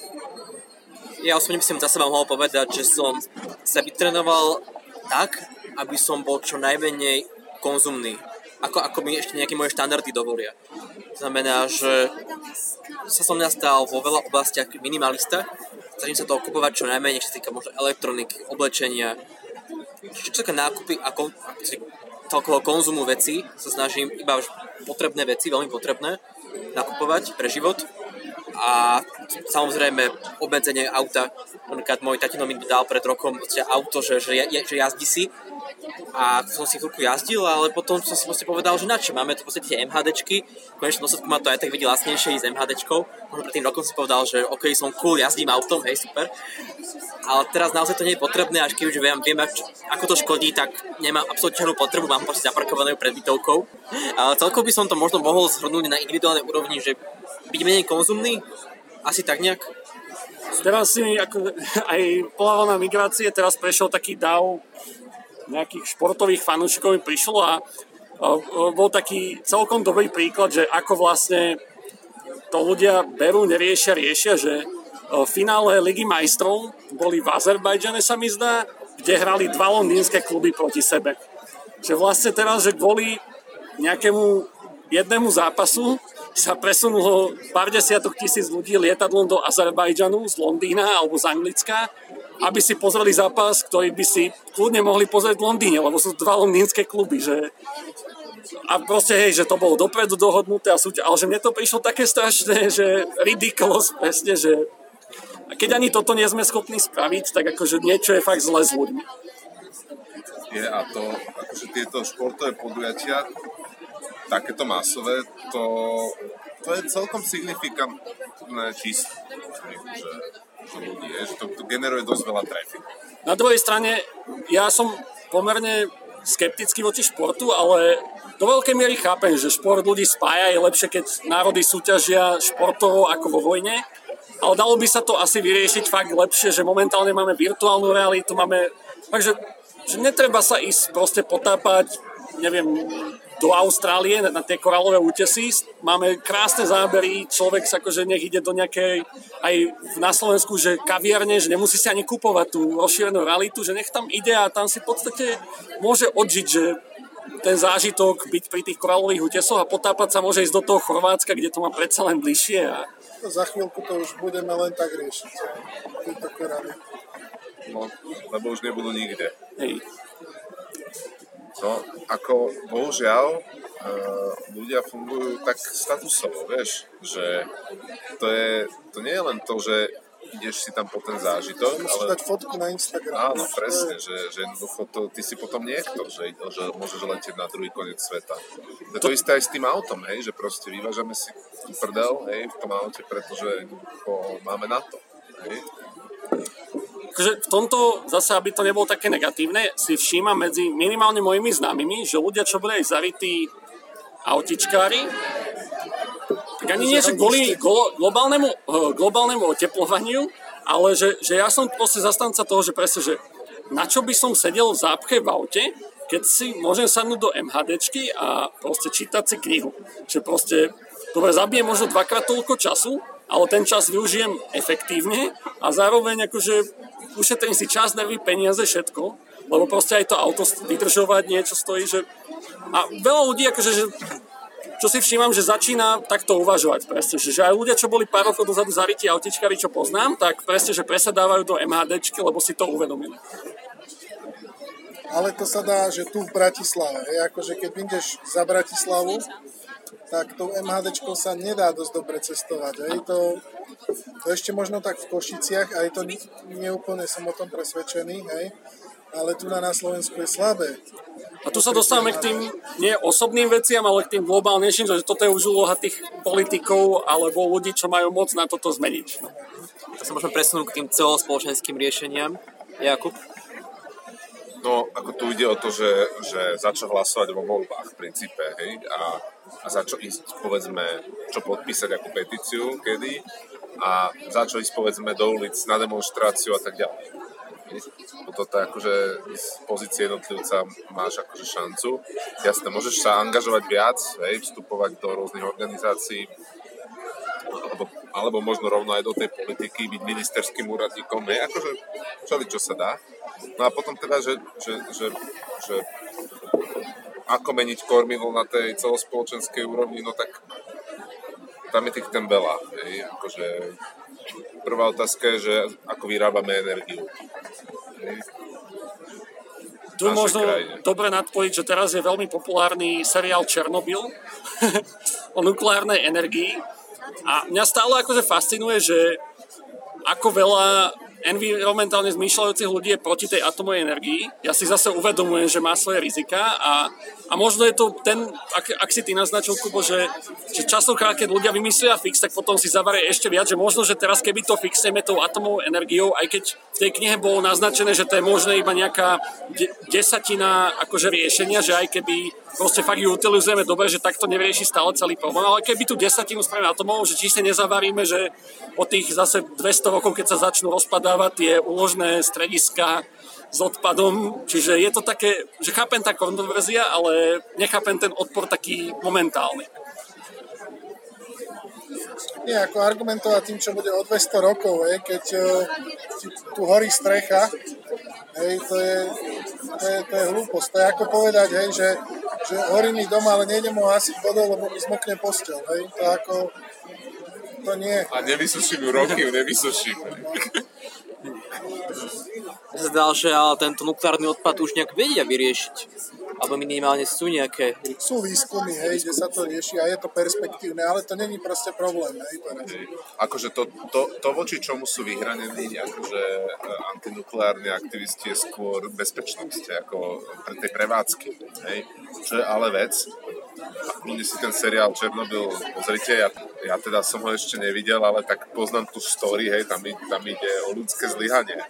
Speaker 1: Ja osobne by som za seba mohol povedať, že som sa vytrenoval tak, aby som bol čo najmenej konzumný. Ako, ako mi ešte nejaké moje štandardy dovolia. To znamená, že sa som nastal vo veľa oblastiach minimalista. Snažím sa toho kupovať čo najmenej, čo sa týka možno elektroniky, oblečenia. Čo sa týka nákupy a celkového konzumu vecí, sa snažím iba už potrebné veci, veľmi potrebné, nakupovať pre život a samozrejme obmedzenie auta. Napríklad môj tatino mi dal pred rokom auto, že, že, že jazdí si a som si chvíľku jazdil, ale potom som si proste povedal, že na máme tu podstate tie MHDčky, v konečnom dôsledku ma to aj tak vidí lacnejšie ísť MHDčkou, možno pred tým rokom si povedal, že OK, som cool, jazdím autom, hej, super, ale teraz naozaj to nie je potrebné, až keď už viem, viem ak- ako to škodí, tak nemám absolútne žiadnu potrebu, mám proste zaparkovanú pred bytovkou. Celkovo by som to možno mohol zhrnúť na individuálnej úrovni, že byť menej konzumný, asi tak nejak.
Speaker 2: Teraz si ako, aj polávaná migrácie, teraz prešiel taký dav nejakých športových fanúšikov mi prišlo a, bol taký celkom dobrý príklad, že ako vlastne to ľudia berú, neriešia, riešia, že e, v finále Ligy majstrov boli v Azerbajdžane sa mi zdá, kde hrali dva londýnske kluby proti sebe. Že vlastne teraz, že kvôli nejakému jednému zápasu sa presunulo pár desiatok tisíc ľudí lietadlom do Azerbajdžanu z Londýna alebo z Anglicka, aby si pozreli zápas, ktorý by si kľudne mohli pozrieť v Londýne, lebo sú dva londýnske kluby, že a proste, hej, že to bolo dopredu dohodnuté a súťa, ale že mne to prišlo také strašné, že ridiculous, presne, že a keď ani toto nie sme schopní spraviť, tak akože niečo je fakt zle s ľuďmi.
Speaker 5: Je a to, akože tieto športové podujatia, takéto masové, to, to je celkom signifikantné číslo. Že, že to, to generuje dosť veľa trafiku.
Speaker 2: Na druhej strane, ja som pomerne skeptický voči športu, ale do veľkej miery chápem, že šport ľudí spája, je lepšie, keď národy súťažia športovo ako vo vojne, ale dalo by sa to asi vyriešiť fakt lepšie, že momentálne máme virtuálnu realitu, máme... Takže že netreba sa ísť proste potápať, neviem, do Austrálie na, na tie koralové útesy. Máme krásne zábery, človek sa akože nech ide do nejakej, aj na Slovensku, že kaviarne, že nemusí si ani kupovať tú rozšírenú realitu, že nech tam ide a tam si v podstate môže odžiť, že ten zážitok byť pri tých koralových útesoch a potápať sa môže ísť do toho Chorvátska, kde to má predsa len bližšie. A...
Speaker 3: To za chvíľku to už budeme len tak riešiť. Tieto korály.
Speaker 5: No, lebo už nebudú nikde.
Speaker 2: Hej.
Speaker 5: No, ako bohužiaľ, uh, ľudia fungujú tak statusovo, vieš, že to, je, to nie je len to, že ideš si tam po ten zážitok.
Speaker 3: Musíš
Speaker 5: ale...
Speaker 3: dať fotku na Instagram.
Speaker 5: Áno, presne, že, že jednoducho to, ty si potom niekto, že, že môžeš letieť na druhý koniec sveta. To, to isté aj s tým autom, hej, že proste vyvážame si tú prdel, hej, v tom aute, pretože jednoducho máme na to, hej.
Speaker 2: Takže v tomto, zase aby to nebolo také negatívne, si všímam medzi minimálne mojimi známymi, že ľudia, čo boli aj zarytí autičkári, tak ani nie, že kvôli glo- globálnemu, eh, globálnemu oteplovaniu, ale že, že ja som proste zastanca toho, že presne, že na čo by som sedel v zápche v aute, keď si môžem sadnúť do MHDčky a proste čítať si knihu. Že proste, dobre, zabijem možno dvakrát toľko času, ale ten čas využijem efektívne a zároveň akože ušetrím si čas, nervy, peniaze, všetko, lebo proste aj to auto vydržovať niečo stojí, že... A veľa ľudí, akože, že čo si všímam, že začína takto uvažovať presne, že, že aj ľudia, čo boli pár rokov dozadu zarytí autičkári, čo poznám, tak presne, že presadávajú do MHDčky, lebo si to uvedomili.
Speaker 3: Ale to sa dá, že tu v Bratislave, je, akože keď ideš za Bratislavu, tak tou MHD sa nedá dosť dobre cestovať. Hej. To, to ešte možno tak v Košiciach, aj to neúplne som o tom presvedčený, hej. ale tu na, na Slovensku je slabé.
Speaker 2: A tu sa dostávame k tým nie osobným veciam, ale k tým globálnejším, že toto je už úloha tých politikov alebo ľudí, čo majú moc na toto zmeniť.
Speaker 1: To sa môžeme presunúť k tým celospoločenským riešeniam. Jakub?
Speaker 5: No, ako tu ide o to, že, že za čo hlasovať vo voľbách v princípe, hej, a, a za čo ísť, povedzme, čo podpísať ako petíciu, kedy, a za čo ísť, povedzme, do ulic na demonstráciu a tak ďalej. Toto akože z pozície jednotlivca máš akože šancu. Jasné, môžeš sa angažovať viac, hej, vstupovať do rôznych organizácií, alebo, alebo možno rovno aj do tej politiky, byť ministerským úradníkom, hej, akože všeli, čo sa dá. No a potom teda, že, že, že, že ako meniť kormidlo na tej celospoločenskej úrovni, no tak tam je tých ten veľa. Hej. Akože prvá otázka je, že ako vyrábame energiu. Hej.
Speaker 2: Tu možno krajine. dobre nadpojiť, že teraz je veľmi populárny seriál Černobyl o nukleárnej energii a mňa stále akože fascinuje, že ako veľa environmentálne zmýšľajúcich ľudí je proti tej atomovej energii. Ja si zase uvedomujem, že má svoje rizika a, a možno je to ten, ak, ak si ty naznačil, Kubo, že, že častokrát, keď ľudia vymyslia fix, tak potom si zavarie ešte viac, že možno, že teraz keby to fixneme tou atomovou energiou, aj keď v tej knihe bolo naznačené, že to je možné iba nejaká de- desatina akože riešenia, že aj keby proste fakt ju utilizujeme dobre, že takto nevyrieši stále celý problém. Ale keby tu desatinu spravíme atomov, že či sa nezavaríme, že po tých zase 200 rokov, keď sa začnú rozpadávať tie úložné strediska s odpadom, čiže je to také, že chápem tá kontroverzia, ale nechápem ten odpor taký momentálny.
Speaker 3: Nie, ako argumentovať tým, čo bude o 200 rokov, hej, keď uh, tu horí strecha, hej, to je, to je, to je hlúposť. To je ako povedať, hej, že, že horí mi doma, ale nejdem ho hasiť vodou, lebo mi zmokne postel. Hej, to ako, to nie.
Speaker 5: A nevysuším ju roky, ju nevysuším.
Speaker 1: Zdá, že ale tento nukleárny odpad už nejak vedia vyriešiť alebo minimálne sú nejaké...
Speaker 3: Sú výskumy, hej, kde sa to rieši a je to perspektívne, ale to není proste problém, hej, teraz.
Speaker 5: Akože to, to, to voči čomu sú vyhranení akože eh, antinukleárni aktivisti je skôr bezpečnosť, ako pre tej prevádzky, hej, čo je ale vec, kľudne si ten seriál Černobyl pozrite, ja, ja teda som ho ešte nevidel, ale tak poznám tú story, hej, tam, tam ide o ľudské zlyhanie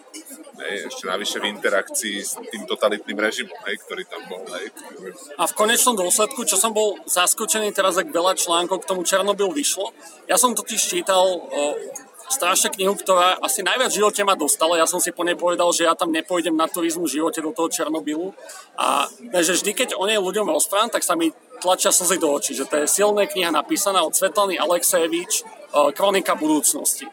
Speaker 5: Hej, ešte navyše v interakcii s tým totalitným režimom, hej, ktorý tam bol. Hej.
Speaker 2: A v konečnom dôsledku, čo som bol zaskočený teraz, ak veľa článkov k tomu Černobyl vyšlo, ja som totiž čítal o, strašne knihu, ktorá asi najviac v živote ma dostala. Ja som si po nej povedal, že ja tam nepôjdem na turizmu v živote do toho Černobylu. A že vždy, keď o nej ľuďom rozprávam, tak sa mi tlačia slzy do očí. Že to je silná kniha napísaná od Svetlany Alexejevič, Kronika budúcnosti.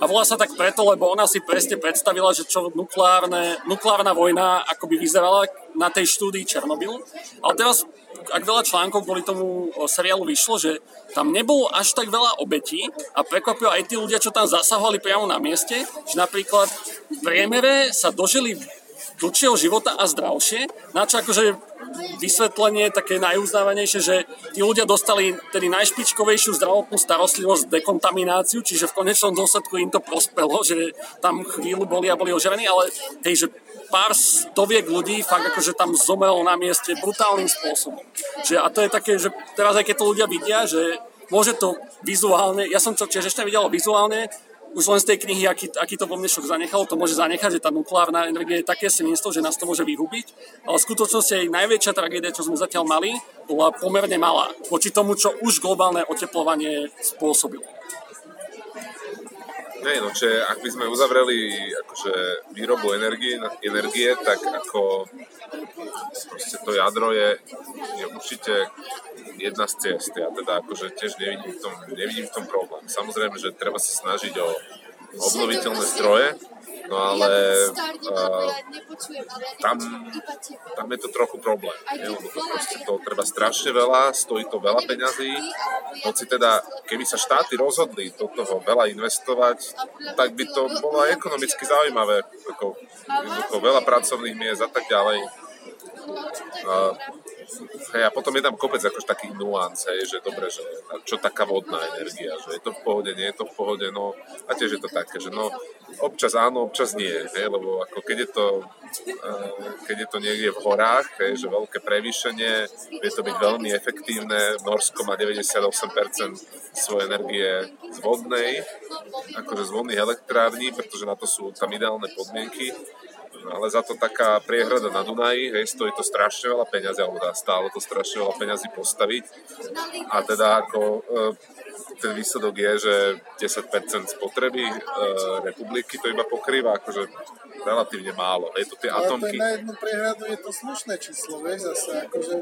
Speaker 2: A volá sa tak preto, lebo ona si presne predstavila, že čo nukleárne, nukleárna vojna ako by vyzerala na tej štúdii Černobyl. Ale teraz, ak veľa článkov kvôli tomu seriálu vyšlo, že tam nebolo až tak veľa obetí a prekvapilo aj tí ľudia, čo tam zasahovali priamo na mieste, že napríklad v priemere sa dožili dlhšieho života a zdravšie, na čo akože vysvetlenie také najuznávanejšie, že tí ľudia dostali tedy najšpičkovejšiu zdravotnú starostlivosť, dekontamináciu, čiže v konečnom dôsledku im to prospelo, že tam chvíľu boli a boli ožerení, ale hej, že pár stoviek ľudí fakt akože tam zomrelo na mieste brutálnym spôsobom. Že, a to je také, že teraz aj keď to ľudia vidia, že môže to vizuálne, ja som to tiež ešte videl vizuálne, už len z tej knihy, aký, aký to vo mne šok zanechalo, to môže zanechať, že tá nukleárna energia je také svinstvo, že nás to môže vyhubiť, ale v skutočnosti aj najväčšia tragédia, čo sme zatiaľ mali, bola pomerne malá voči tomu, čo už globálne oteplovanie spôsobilo.
Speaker 5: Nie, no, že ak by sme uzavreli akože výrobu energie, energie tak ako to jadro je, je určite jedna z ciest. Ja teda akože tiež nevidím v tom, nevidím v tom problém. Samozrejme, že treba sa snažiť o obnoviteľné zdroje, no ale uh, tam, tam je to trochu problém, je, lebo to, proste to treba strašne veľa, stojí to veľa peňazí, hoci teda, keby sa štáty rozhodli do toho veľa investovať, tak by to bolo aj ekonomicky zaujímavé, ako, ako veľa pracovných miest a tak ďalej. Uh, Hej, a potom je tam kopec akož takých nuans, hej, že dobre, že čo taká vodná energia, že je to v pohode, nie je to v pohode, no a tiež je to také, že no občas áno, občas nie, hej, lebo ako keď je to, uh, keď je to niekde v horách, hej, že veľké prevýšenie, vie to byť veľmi efektívne, Norsko má 98% svojej energie z vodnej, akože z vodných elektrární, pretože na to sú tam ideálne podmienky, ale za to taká priehrada na Dunaji, hej, stojí to strašne veľa peňazí, alebo dá stále to strašne veľa peňazí postaviť. A teda ako e, ten výsledok je, že 10% spotreby e, republiky to iba pokrýva akože relatívne málo. Je to tie
Speaker 3: ale
Speaker 5: atomky.
Speaker 3: Ale na jednu priehradu je to slušné číslo, vieš, zase akože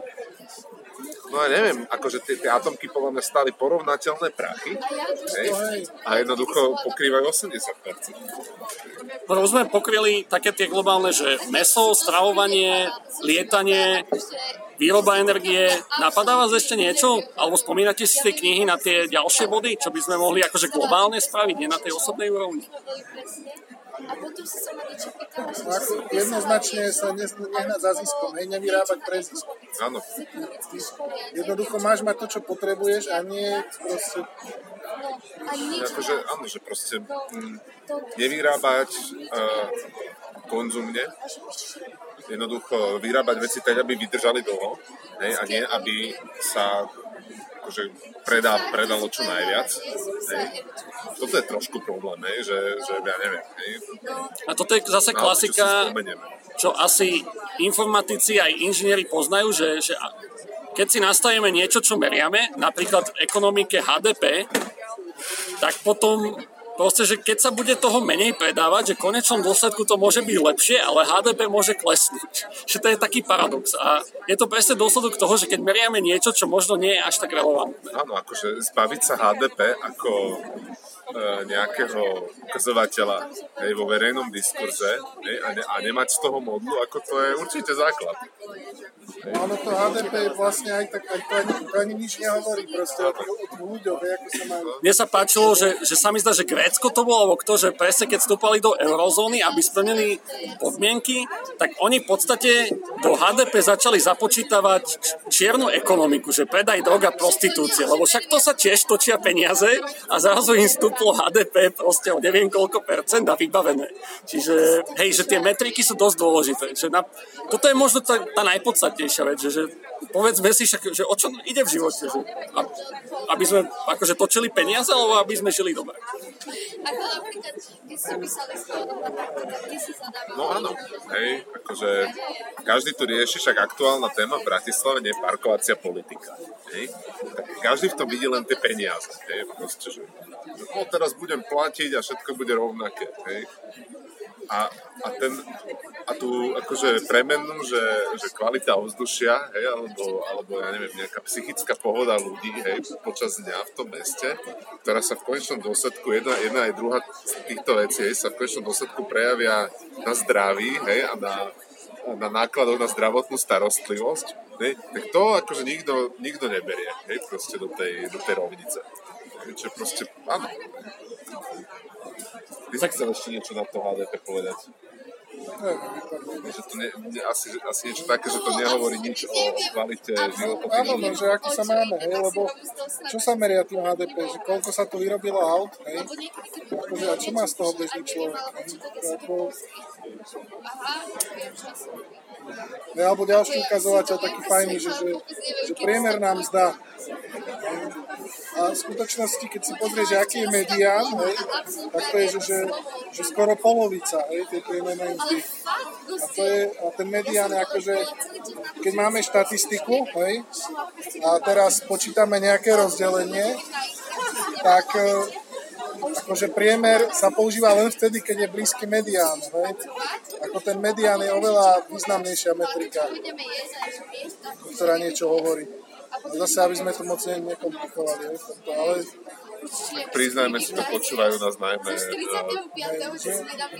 Speaker 5: No ja neviem, akože tie, tie atomky podľa mňa stali porovnateľné prachy hej, a jednoducho pokrývajú 80%.
Speaker 2: No pokryli také tie globálne, že meso, stravovanie, lietanie, výroba energie. Napadá vás ešte niečo? Alebo spomínate si tej knihy na tie ďalšie body, čo by sme mohli akože globálne spraviť, nie na tej osobnej úrovni?
Speaker 3: A potom si sa ma niečo pýtala. No ako jednoznačne sa ne, nehnať za ziskom, hej, nevyrábať pre zisk.
Speaker 5: Áno.
Speaker 3: Jednoducho máš mať to, čo potrebuješ a nie proste...
Speaker 5: Akože, áno, že proste mm, nevyrábať uh, konzumne, jednoducho vyrábať veci tak, aby vydržali dlho, hej, a nie, aby sa akože predá, predalo čo najviac. Hej. Toto je trošku problém, hej, že, že ja neviem. Hej.
Speaker 2: A toto je zase no, klasika, čo, čo asi informatici aj inžinieri poznajú, že, že keď si nastavíme niečo, čo meriame, napríklad v ekonomike HDP, tak potom proste, že keď sa bude toho menej predávať, že konečnom dôsledku to môže byť lepšie, ale HDP môže klesnúť. Že to je taký paradox. A je to presne dôsledok toho, že keď meriame niečo, čo možno nie je až tak relevantné.
Speaker 5: Áno, akože zbaviť sa HDP ako E, nejakého ukazovateľa hej, vo verejnom diskurze hej, a, ne, a nemať z toho modlu, ako to je určite základ.
Speaker 3: Ono to HDP vlastne aj tak, aj to ani, to ani nič nehovorí proste o, tých ľuďoch, ako sa majú.
Speaker 2: Mne sa páčilo, že, že sa mi zdá, že Grécko to bolo, alebo kto, že presne keď vstúpali do eurozóny, aby splnili podmienky, tak oni v podstate do HDP začali započítavať čiernu ekonomiku, že predaj droga, prostitúcie, lebo však to sa tiež točia peniaze a zrazu im vstúplo HDP proste o neviem koľko percent a vybavené. Čiže, hej, že tie metriky sú dosť dôležité. Že na, toto je možno tá, tá najpodstatnejšia vec, že, že povedzme si však, že o čo ide v živote, že aby sme akože točili peniaze, alebo aby sme žili dobre. Ako napríklad, keď ste písali
Speaker 5: No áno, hej, akože každý tu rieši, však aktuálna téma v Bratislave je parkovacia politika. Hej. Tak každý v tom vidí len tie peniaze. Hej. Proste, že no, teraz budem platiť a všetko bude rovnaké. Hej a, a, ten, a tu akože premennú, že, že kvalita ovzdušia, hej, alebo, alebo ja neviem, nejaká psychická pohoda ľudí, hej, počas dňa v tom meste, ktorá sa v konečnom dôsledku, jedna, jedna aj druhá z týchto vecí, hej, sa v konečnom dôsledku prejavia na zdraví, hej, a na, na nákladoch na zdravotnú starostlivosť, hej, tak to akože nikto, nikto neberie, hej, proste do tej, do tej rovnice. Hej, proste, áno, Ty si chcel ešte niečo na to HDP povedať? že to ne, ne, asi, asi niečo také, že to nehovorí nič o kvalite života.
Speaker 3: Áno, no, že ako sa máme, hej, lebo čo sa meria tým HDP, že koľko sa tu vyrobilo aut, hej, akože, a čo má z toho bežný človek, hej, ako, alebo ďalší ukazovateľ taký fajný, že, že, že priemerná mzda a v skutočnosti, keď si pozrieš, aký je medián, hej, tak to je, že, že, že skoro polovica hej, tej priemernej mzdy. A, to je, a ten medián akože, keď máme štatistiku, hej, a teraz počítame nejaké rozdelenie, tak e, akože priemer sa používa len vtedy, keď je blízky medián. Hej. Ako ten medián je oveľa významnejšia metrika, ktorá niečo hovorí. Zase, aby sme to moc nekomplikovali. Ale
Speaker 5: priznajme si to, počúvajú nás najmä uh,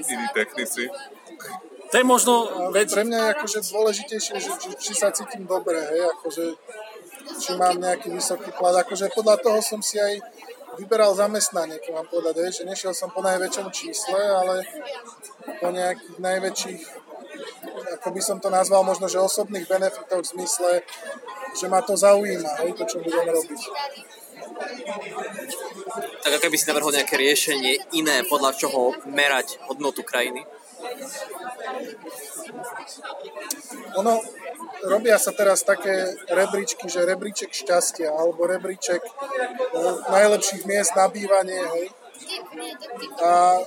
Speaker 5: iní technici.
Speaker 2: To je možno vec...
Speaker 3: Pre mňa je akože dôležitejšie, že, že, či sa cítim dobre, hej, akože či mám nejaký vysoký plat. Akože podľa toho som si aj vyberal zamestnanie, keď mám povedať, hej, že nešiel som po najväčšom čísle, ale po nejakých najväčších, ako by som to nazval, možno, že osobných benefitoch v zmysle, že ma to zaujíma, hej, to, čo budem robiť.
Speaker 1: Tak aké by si navrhol nejaké riešenie iné, podľa čoho merať hodnotu krajiny?
Speaker 3: Ono, robia sa teraz také rebríčky, že rebríček šťastia, alebo rebríček e, najlepších miest na bývanie, hej. A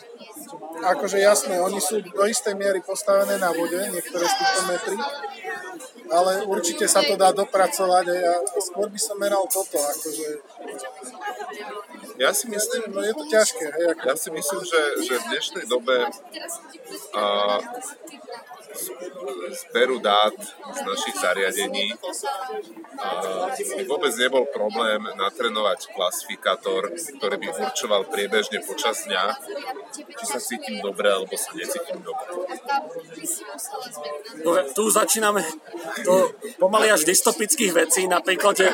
Speaker 3: akože jasné, oni sú do istej miery postavené na vode, niektoré z týchto metrí, ale určite sa to dá dopracovať a skôr by som meral toto, akože
Speaker 5: ja si myslím,
Speaker 3: no je to ťažké. Hej, ako...
Speaker 5: Ja si myslím, že, že v dnešnej dobe a, zberu dát z našich zariadení by vôbec nebol problém natrenovať klasifikátor, ktorý by určoval priebežne počas dňa, či sa cítim dobre, alebo sa necítim dobre.
Speaker 2: Dobre, tu začíname to pomaly až dystopických vecí, napríklad, že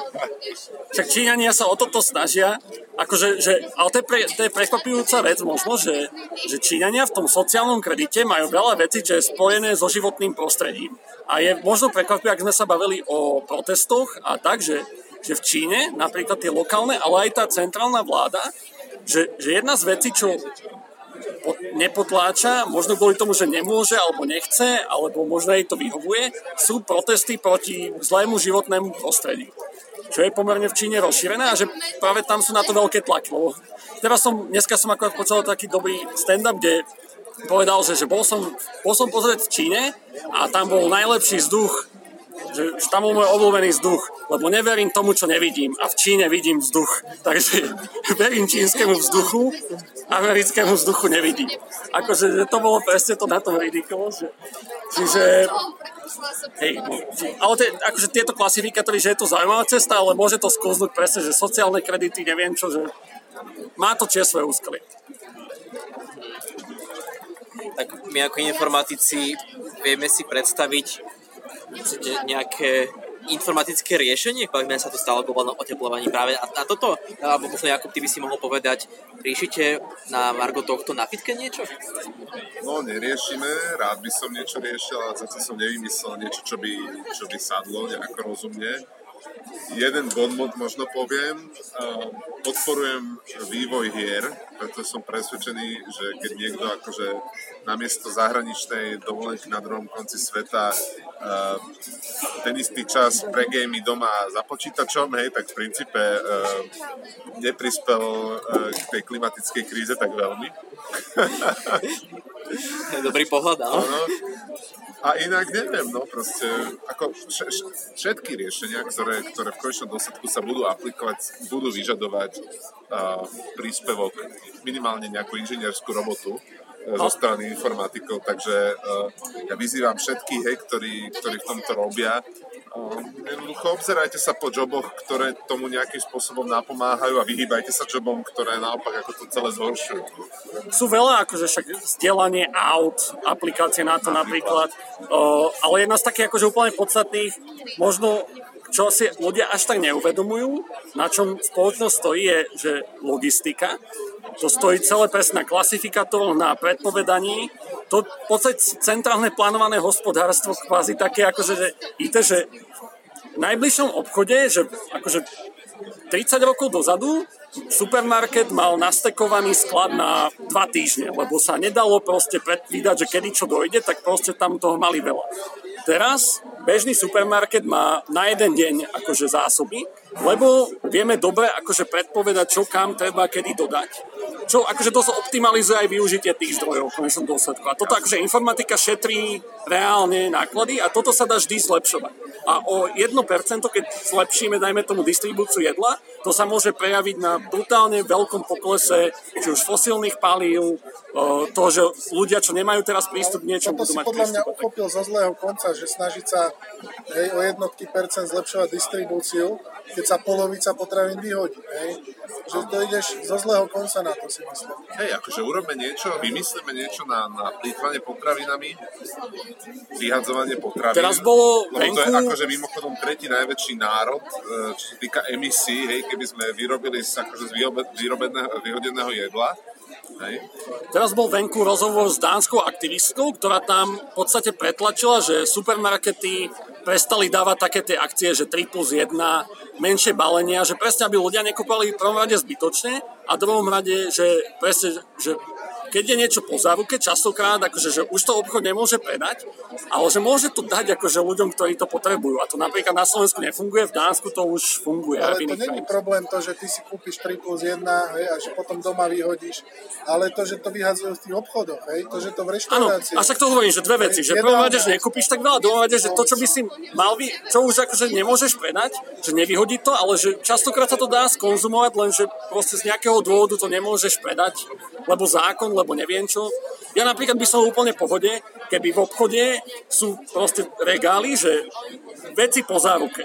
Speaker 2: však Číňania sa o toto snažia, akože, že, ale to je, pre, to je prekvapujúca vec možno, že, že Číňania v tom sociálnom kredite majú veľa vecí, čo je spojené so životným prostredím. A je možno prekvapivé, ak sme sa bavili o protestoch a tak, že, že v Číne napríklad tie lokálne, ale aj tá centrálna vláda, že, že jedna z vecí, čo nepotláča, možno kvôli tomu, že nemôže alebo nechce, alebo možno jej to vyhovuje, sú protesty proti zlému životnému prostrediu čo je pomerne v Číne rozšírené a že práve tam sú na to veľké tlaky. Teraz som, dneska som akorát počul taký dobrý stand-up, kde povedal, že, že bol, som, bol som pozrieť v Číne a tam bol najlepší vzduch, že tam bol môj obľúbený vzduch, lebo neverím tomu, čo nevidím a v Číne vidím vzduch. Takže verím čínskemu vzduchu, americkému vzduchu nevidím. Akože že to bolo presne to na tom ridikolo, že, čiže Hej, ale te, akože tieto klasifikátory, že je to zaujímavá cesta, ale môže to skúznuť presne, že sociálne kredity, neviem čo, že má to tie svoje úskaly.
Speaker 1: Tak my ako informatici vieme si predstaviť nejaké informatické riešenie, bavíme sa tu stále o globálnom práve. A, a toto, alebo možno Jakub, ty by si mohol povedať, riešite na Margo tohto napitke niečo?
Speaker 5: No, neriešime, rád by som niečo riešil, ale zase som nevymyslel niečo, čo by, čo by sadlo nejako rozumne. jeden bod možno poviem. Podporujem vývoj hier, preto som presvedčený, že keď niekto akože namiesto zahraničnej dovolenky na druhom konci sveta ten istý čas pre gamey doma za počítačom, hej, tak v princípe neprispel k tej klimatickej kríze tak veľmi.
Speaker 1: Dobrý pohľad, áno.
Speaker 5: A inak neviem, no proste, ako všetky riešenia, ktoré, ktoré v konečnom dôsledku sa budú aplikovať, budú vyžadovať uh, príspevok, minimálne nejakú inžinierskú robotu, zo strany informatikov, takže uh, ja vyzývam všetkých, hej, ktorí, ktorí v tomto robia, uh, jednoducho obzerajte sa po joboch, ktoré tomu nejakým spôsobom napomáhajú a vyhýbajte sa jobom, ktoré naopak ako to celé zhoršujú.
Speaker 2: Sú veľa, akože však vzdelanie aut, aplikácie na to napríklad, uh, ale jedna z takých akože úplne podstatných, možno čo si ľudia až tak neuvedomujú, na čom spoločnosť stojí, je, že logistika. To stojí celé presne na klasifikátoroch, na predpovedaní. To v podstate centrálne plánované hospodárstvo kvázi také akože že IT, že v najbližšom obchode, že akože 30 rokov dozadu supermarket mal nastekovaný sklad na dva týždne, lebo sa nedalo proste predvídať, že kedy čo dojde, tak proste tam toho mali veľa. Teraz bežný supermarket má na jeden deň akože zásoby, lebo vieme dobre akože predpovedať, čo kam treba kedy dodať. Čo akože to optimalizuje aj využitie tých zdrojov v konečnom dôsledku. A toto akože informatika šetrí reálne náklady a toto sa dá vždy zlepšovať. A o 1%, keď zlepšíme, dajme tomu, distribúciu jedla, to sa môže prejaviť na brutálne veľkom poklese, či už fosílnych palív, to, že ľudia, čo nemajú teraz prístup k niečomu,
Speaker 3: budú mať podľa mňa prístup. uchopil zo zlého konca, že snažiť sa hej, o jednotky percent zlepšovať distribúciu, keď sa polovica potravín vyhodí. Hej. Že to ideš zo zlého konca na to, si myslím.
Speaker 5: Hej, akože urobme niečo, vymyslíme niečo na, na plýtvanie potravinami, vyhadzovanie potravín.
Speaker 2: Teraz bolo
Speaker 5: venku... to je akože mimochodom tretí najväčší národ, e, čo sa týka emisí, hej, keby sme vyrobili z, akože z vyrobeného, vyhodeného jedla, Hej.
Speaker 2: Teraz bol venku rozhovor s dánskou aktivistkou, ktorá tam v podstate pretlačila, že supermarkety prestali dávať také tie akcie, že 3 plus 1, menšie balenia, že presne aby ľudia nekúpali v prvom rade zbytočne a v druhom rade, že presne, že keď je niečo po záruke, častokrát, akože, že už to obchod nemôže predať, ale že môže to dať akože ľuďom, ktorí to potrebujú. A to napríklad na Slovensku nefunguje, v Dánsku to už funguje.
Speaker 3: Ale to není problém to, že ty si kúpiš 3 plus 1 hej, a že potom doma vyhodíš, ale to, že to vyhadzujú v tých obchodoch, hej, to, že to v reštaurácii.
Speaker 2: Áno, a však to hovorím, že dve veci, že rade, že nekúpiš tak veľa, rade, že to, čo by si mal, vy, čo už akože nemôžeš predať, že nevyhodiť to, ale že častokrát sa to dá skonzumovať, lenže proste z nejakého dôvodu to nemôžeš predať, lebo zákon, lebo neviem čo. Ja napríklad by som úplne pohode, keby v obchode sú proste regály, že veci po záruke.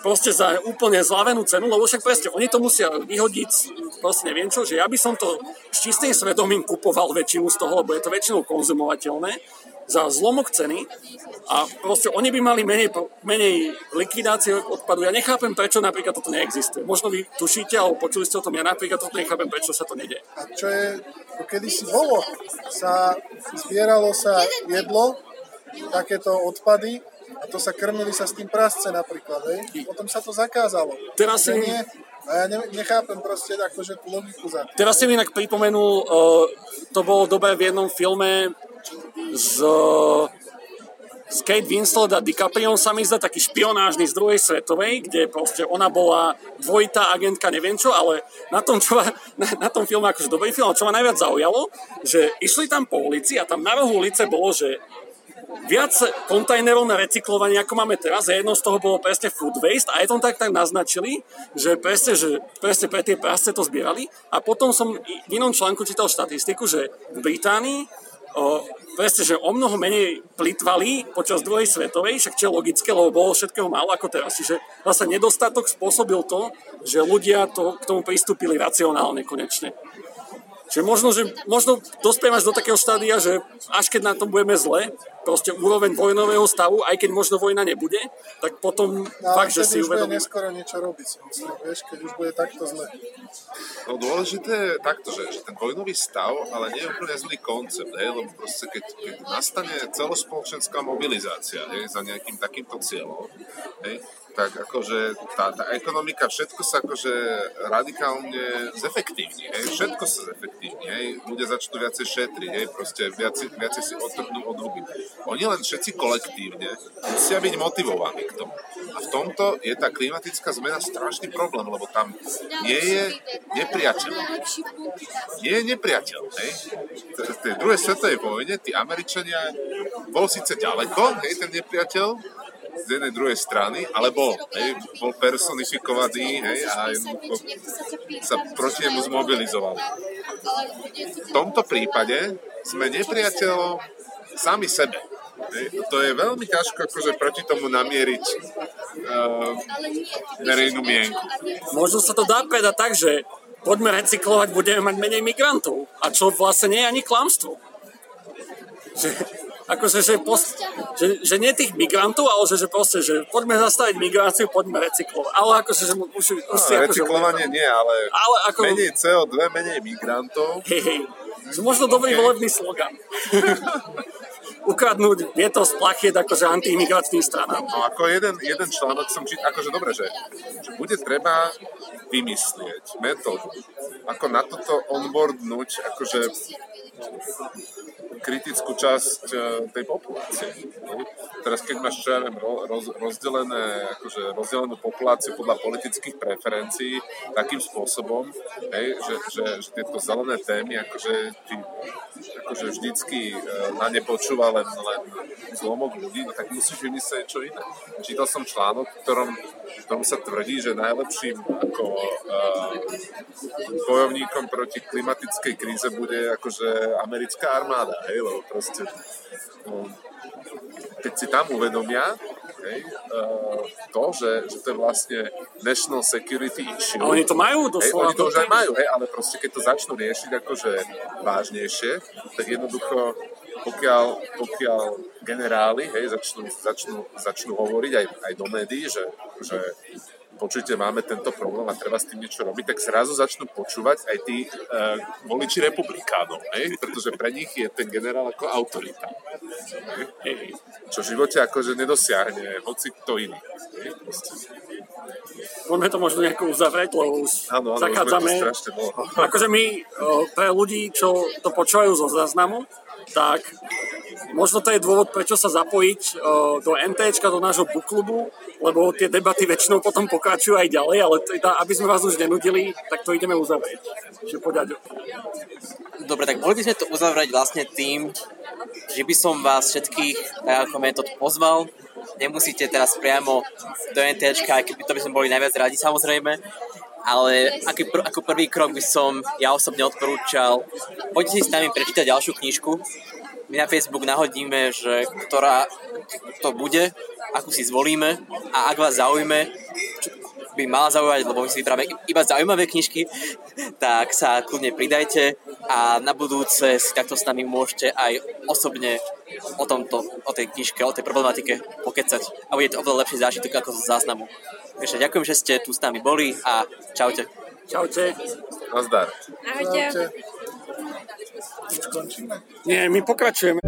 Speaker 2: Proste za úplne zlavenú cenu, lebo však presne, oni to musia vyhodiť, proste neviem čo, že ja by som to s čistým svedomím kupoval väčšinu z toho, lebo je to väčšinou konzumovateľné za zlomok ceny a proste oni by mali menej, menej likvidácie odpadu. Ja nechápem, prečo napríklad toto neexistuje. Možno vy tušíte, alebo počuli ste o tom, ja napríklad toto nechápem, prečo sa to nedie.
Speaker 3: A čo je, kedy si bolo, sa zbieralo sa jedlo, takéto odpady a to sa krmili sa s tým prasce napríklad, hej? Potom sa to zakázalo.
Speaker 2: Teraz si...
Speaker 3: Nie, a ja nechápem proste akože tú logiku za tým.
Speaker 2: Teraz si mi inak pripomenul, uh, to bolo dobre v jednom filme z s Kate Winslet a DiCaprio sa mi zdá taký špionážny z druhej svetovej, kde proste ona bola dvojitá agentka, neviem čo, ale na tom, čo, na, na tom filme akože dobrý film, čo ma najviac zaujalo, že išli tam po ulici a tam na rohu ulice bolo, že viac kontajnerov na recyklovanie, ako máme teraz, a jedno z toho bolo presne food waste a aj tom tak tak naznačili, že presne, že presne pre tie prasce to zbierali. A potom som v inom článku čítal štatistiku, že v Británii o, presne, že o mnoho menej plitvali počas druhej svetovej, však čo je logické, lebo bolo všetkého málo ako teraz. Čiže vlastne nedostatok spôsobil to, že ľudia to, k tomu pristúpili racionálne konečne. Čiže možno, že možno dospievaš do takého štádia, že až keď na tom budeme zle, proste úroveň vojnového stavu, aj keď možno vojna nebude, tak potom no, fakt, že si uvedomí.
Speaker 3: neskoro niečo robiť, myslím, vieš, keď už bude takto zle.
Speaker 5: No dôležité je takto, že, že ten vojnový stav, ale nie je úplne zlý koncept, hej, lebo proste keď, keď nastane celospoločenská mobilizácia hej, za nejakým takýmto cieľom, hej, tak akože tá, tá ekonomika, všetko sa akože radikálne zefektívni, hej, všetko sa zefektívni, hej, ľudia začnú viacej šetriť, hej, proste viacej, viacej si otrhnú od huby. Oni len všetci kolektívne musia byť motivovaní k tomu. A v tomto je tá klimatická zmena strašný problém, lebo tam nie je nepriateľ. Nie je nepriateľ, hej. V tej druhej svetovej vojne tí Američania bol síce ďaleko, hej, ten nepriateľ, z jednej druhej strany, ale bol, hej, bol personifikovaný hej, a sa proti nemu zmobilizoval. V tomto prípade sme nepriateľom sami sebe. Hej. To je veľmi ťažko akože proti tomu namieriť uh, verejnú mienku.
Speaker 2: Možno sa to dá povedať tak, že poďme recyklovať, budeme mať menej migrantov. A čo vlastne nie je ani klamstvo. Že, akože, že, post, že, že nie tých migrantov, ale že, že proste, že poďme zastaviť migráciu, poďme recyklovať. Ale akože, že už, už
Speaker 5: no, si recyklovanie akože, nie, ale, ale ako, menej CO2, menej migrantov.
Speaker 2: Hej, hej. Možno dobrý okay. volebný slogan. ukradnúť vietor z plachiet akože antiimigračným stranám.
Speaker 5: No ako jeden, jeden článok som čítal, akože dobre, že, že bude treba vymyslieť metódu, ako na toto onboardnúť akože kritickú časť e, tej populácie. Teraz keď máš, čo ja viem, roz, rozdelené, akože rozdelenú populáciu podľa politických preferencií takým spôsobom, hej, že, že, že tieto zelené témy, akože ty akože vždycky e, na ne počúva len, len zlomok ľudí, no tak musíš vymyslieť čo iné. Čítal som článok, v ktorom, v ktorom sa tvrdí, že najlepším ako uh, bojovníkom proti klimatickej kríze bude akože americká armáda, hej, lebo proste no, keď si tam uvedomia, hej, uh, to, že, že to je vlastne national security issue.
Speaker 2: A oni to majú
Speaker 5: doslova. Hej, oni to už aj majú, hej, ale proste keď to začnú riešiť akože vážnejšie, tak jednoducho pokiaľ, pokiaľ generáli hej, začnú, začnú, začnú hovoriť aj, aj do médií, že, že počujte, máme tento problém a treba s tým niečo robiť, tak zrazu začnú počúvať aj tí uh, voliči republikánov, hej? pretože pre nich je ten generál ako autorita. Hej? Čo v živote akože nedosiahne hoci kto iný. Hej?
Speaker 2: Poďme to možno nejako uzavrieť, lebo už ano, ano, zachádzame. Akože my, pre ľudí, čo to počúvajú zo záznamu, tak možno to je dôvod, prečo sa zapojiť do NT, do nášho booklubu, lebo tie debaty väčšinou potom pokračujú aj ďalej, ale teda, aby sme vás už nenudili, tak to ideme uzavrieť. Čiže poďať.
Speaker 1: Dobre, tak mohli by sme to uzavrieť vlastne tým, že by som vás všetkých, tak ako metód pozval, nemusíte teraz priamo do NT, aj keby to by sme boli najviac radi samozrejme, ale ako, pr- ako prvý krok by som ja osobne odporúčal, poďte si s nami prečítať ďalšiu knižku. My na Facebook nahodíme, že ktorá to bude, akú si zvolíme a ak vás zaujme, čo by mala zaujať, lebo my si vyberáme iba zaujímavé knižky, tak sa kľudne pridajte a na budúce si takto s nami môžete aj osobne o tomto, o tej knižke, o tej problematike pokecať a bude to oveľa lepší zážitok ako z záznamu. Takže ďakujem, že ste tu s nami boli a čaute.
Speaker 2: Čaute.
Speaker 5: Nazdar.
Speaker 4: Ahojte.
Speaker 3: Čaute.
Speaker 2: Nie, my pokračujeme.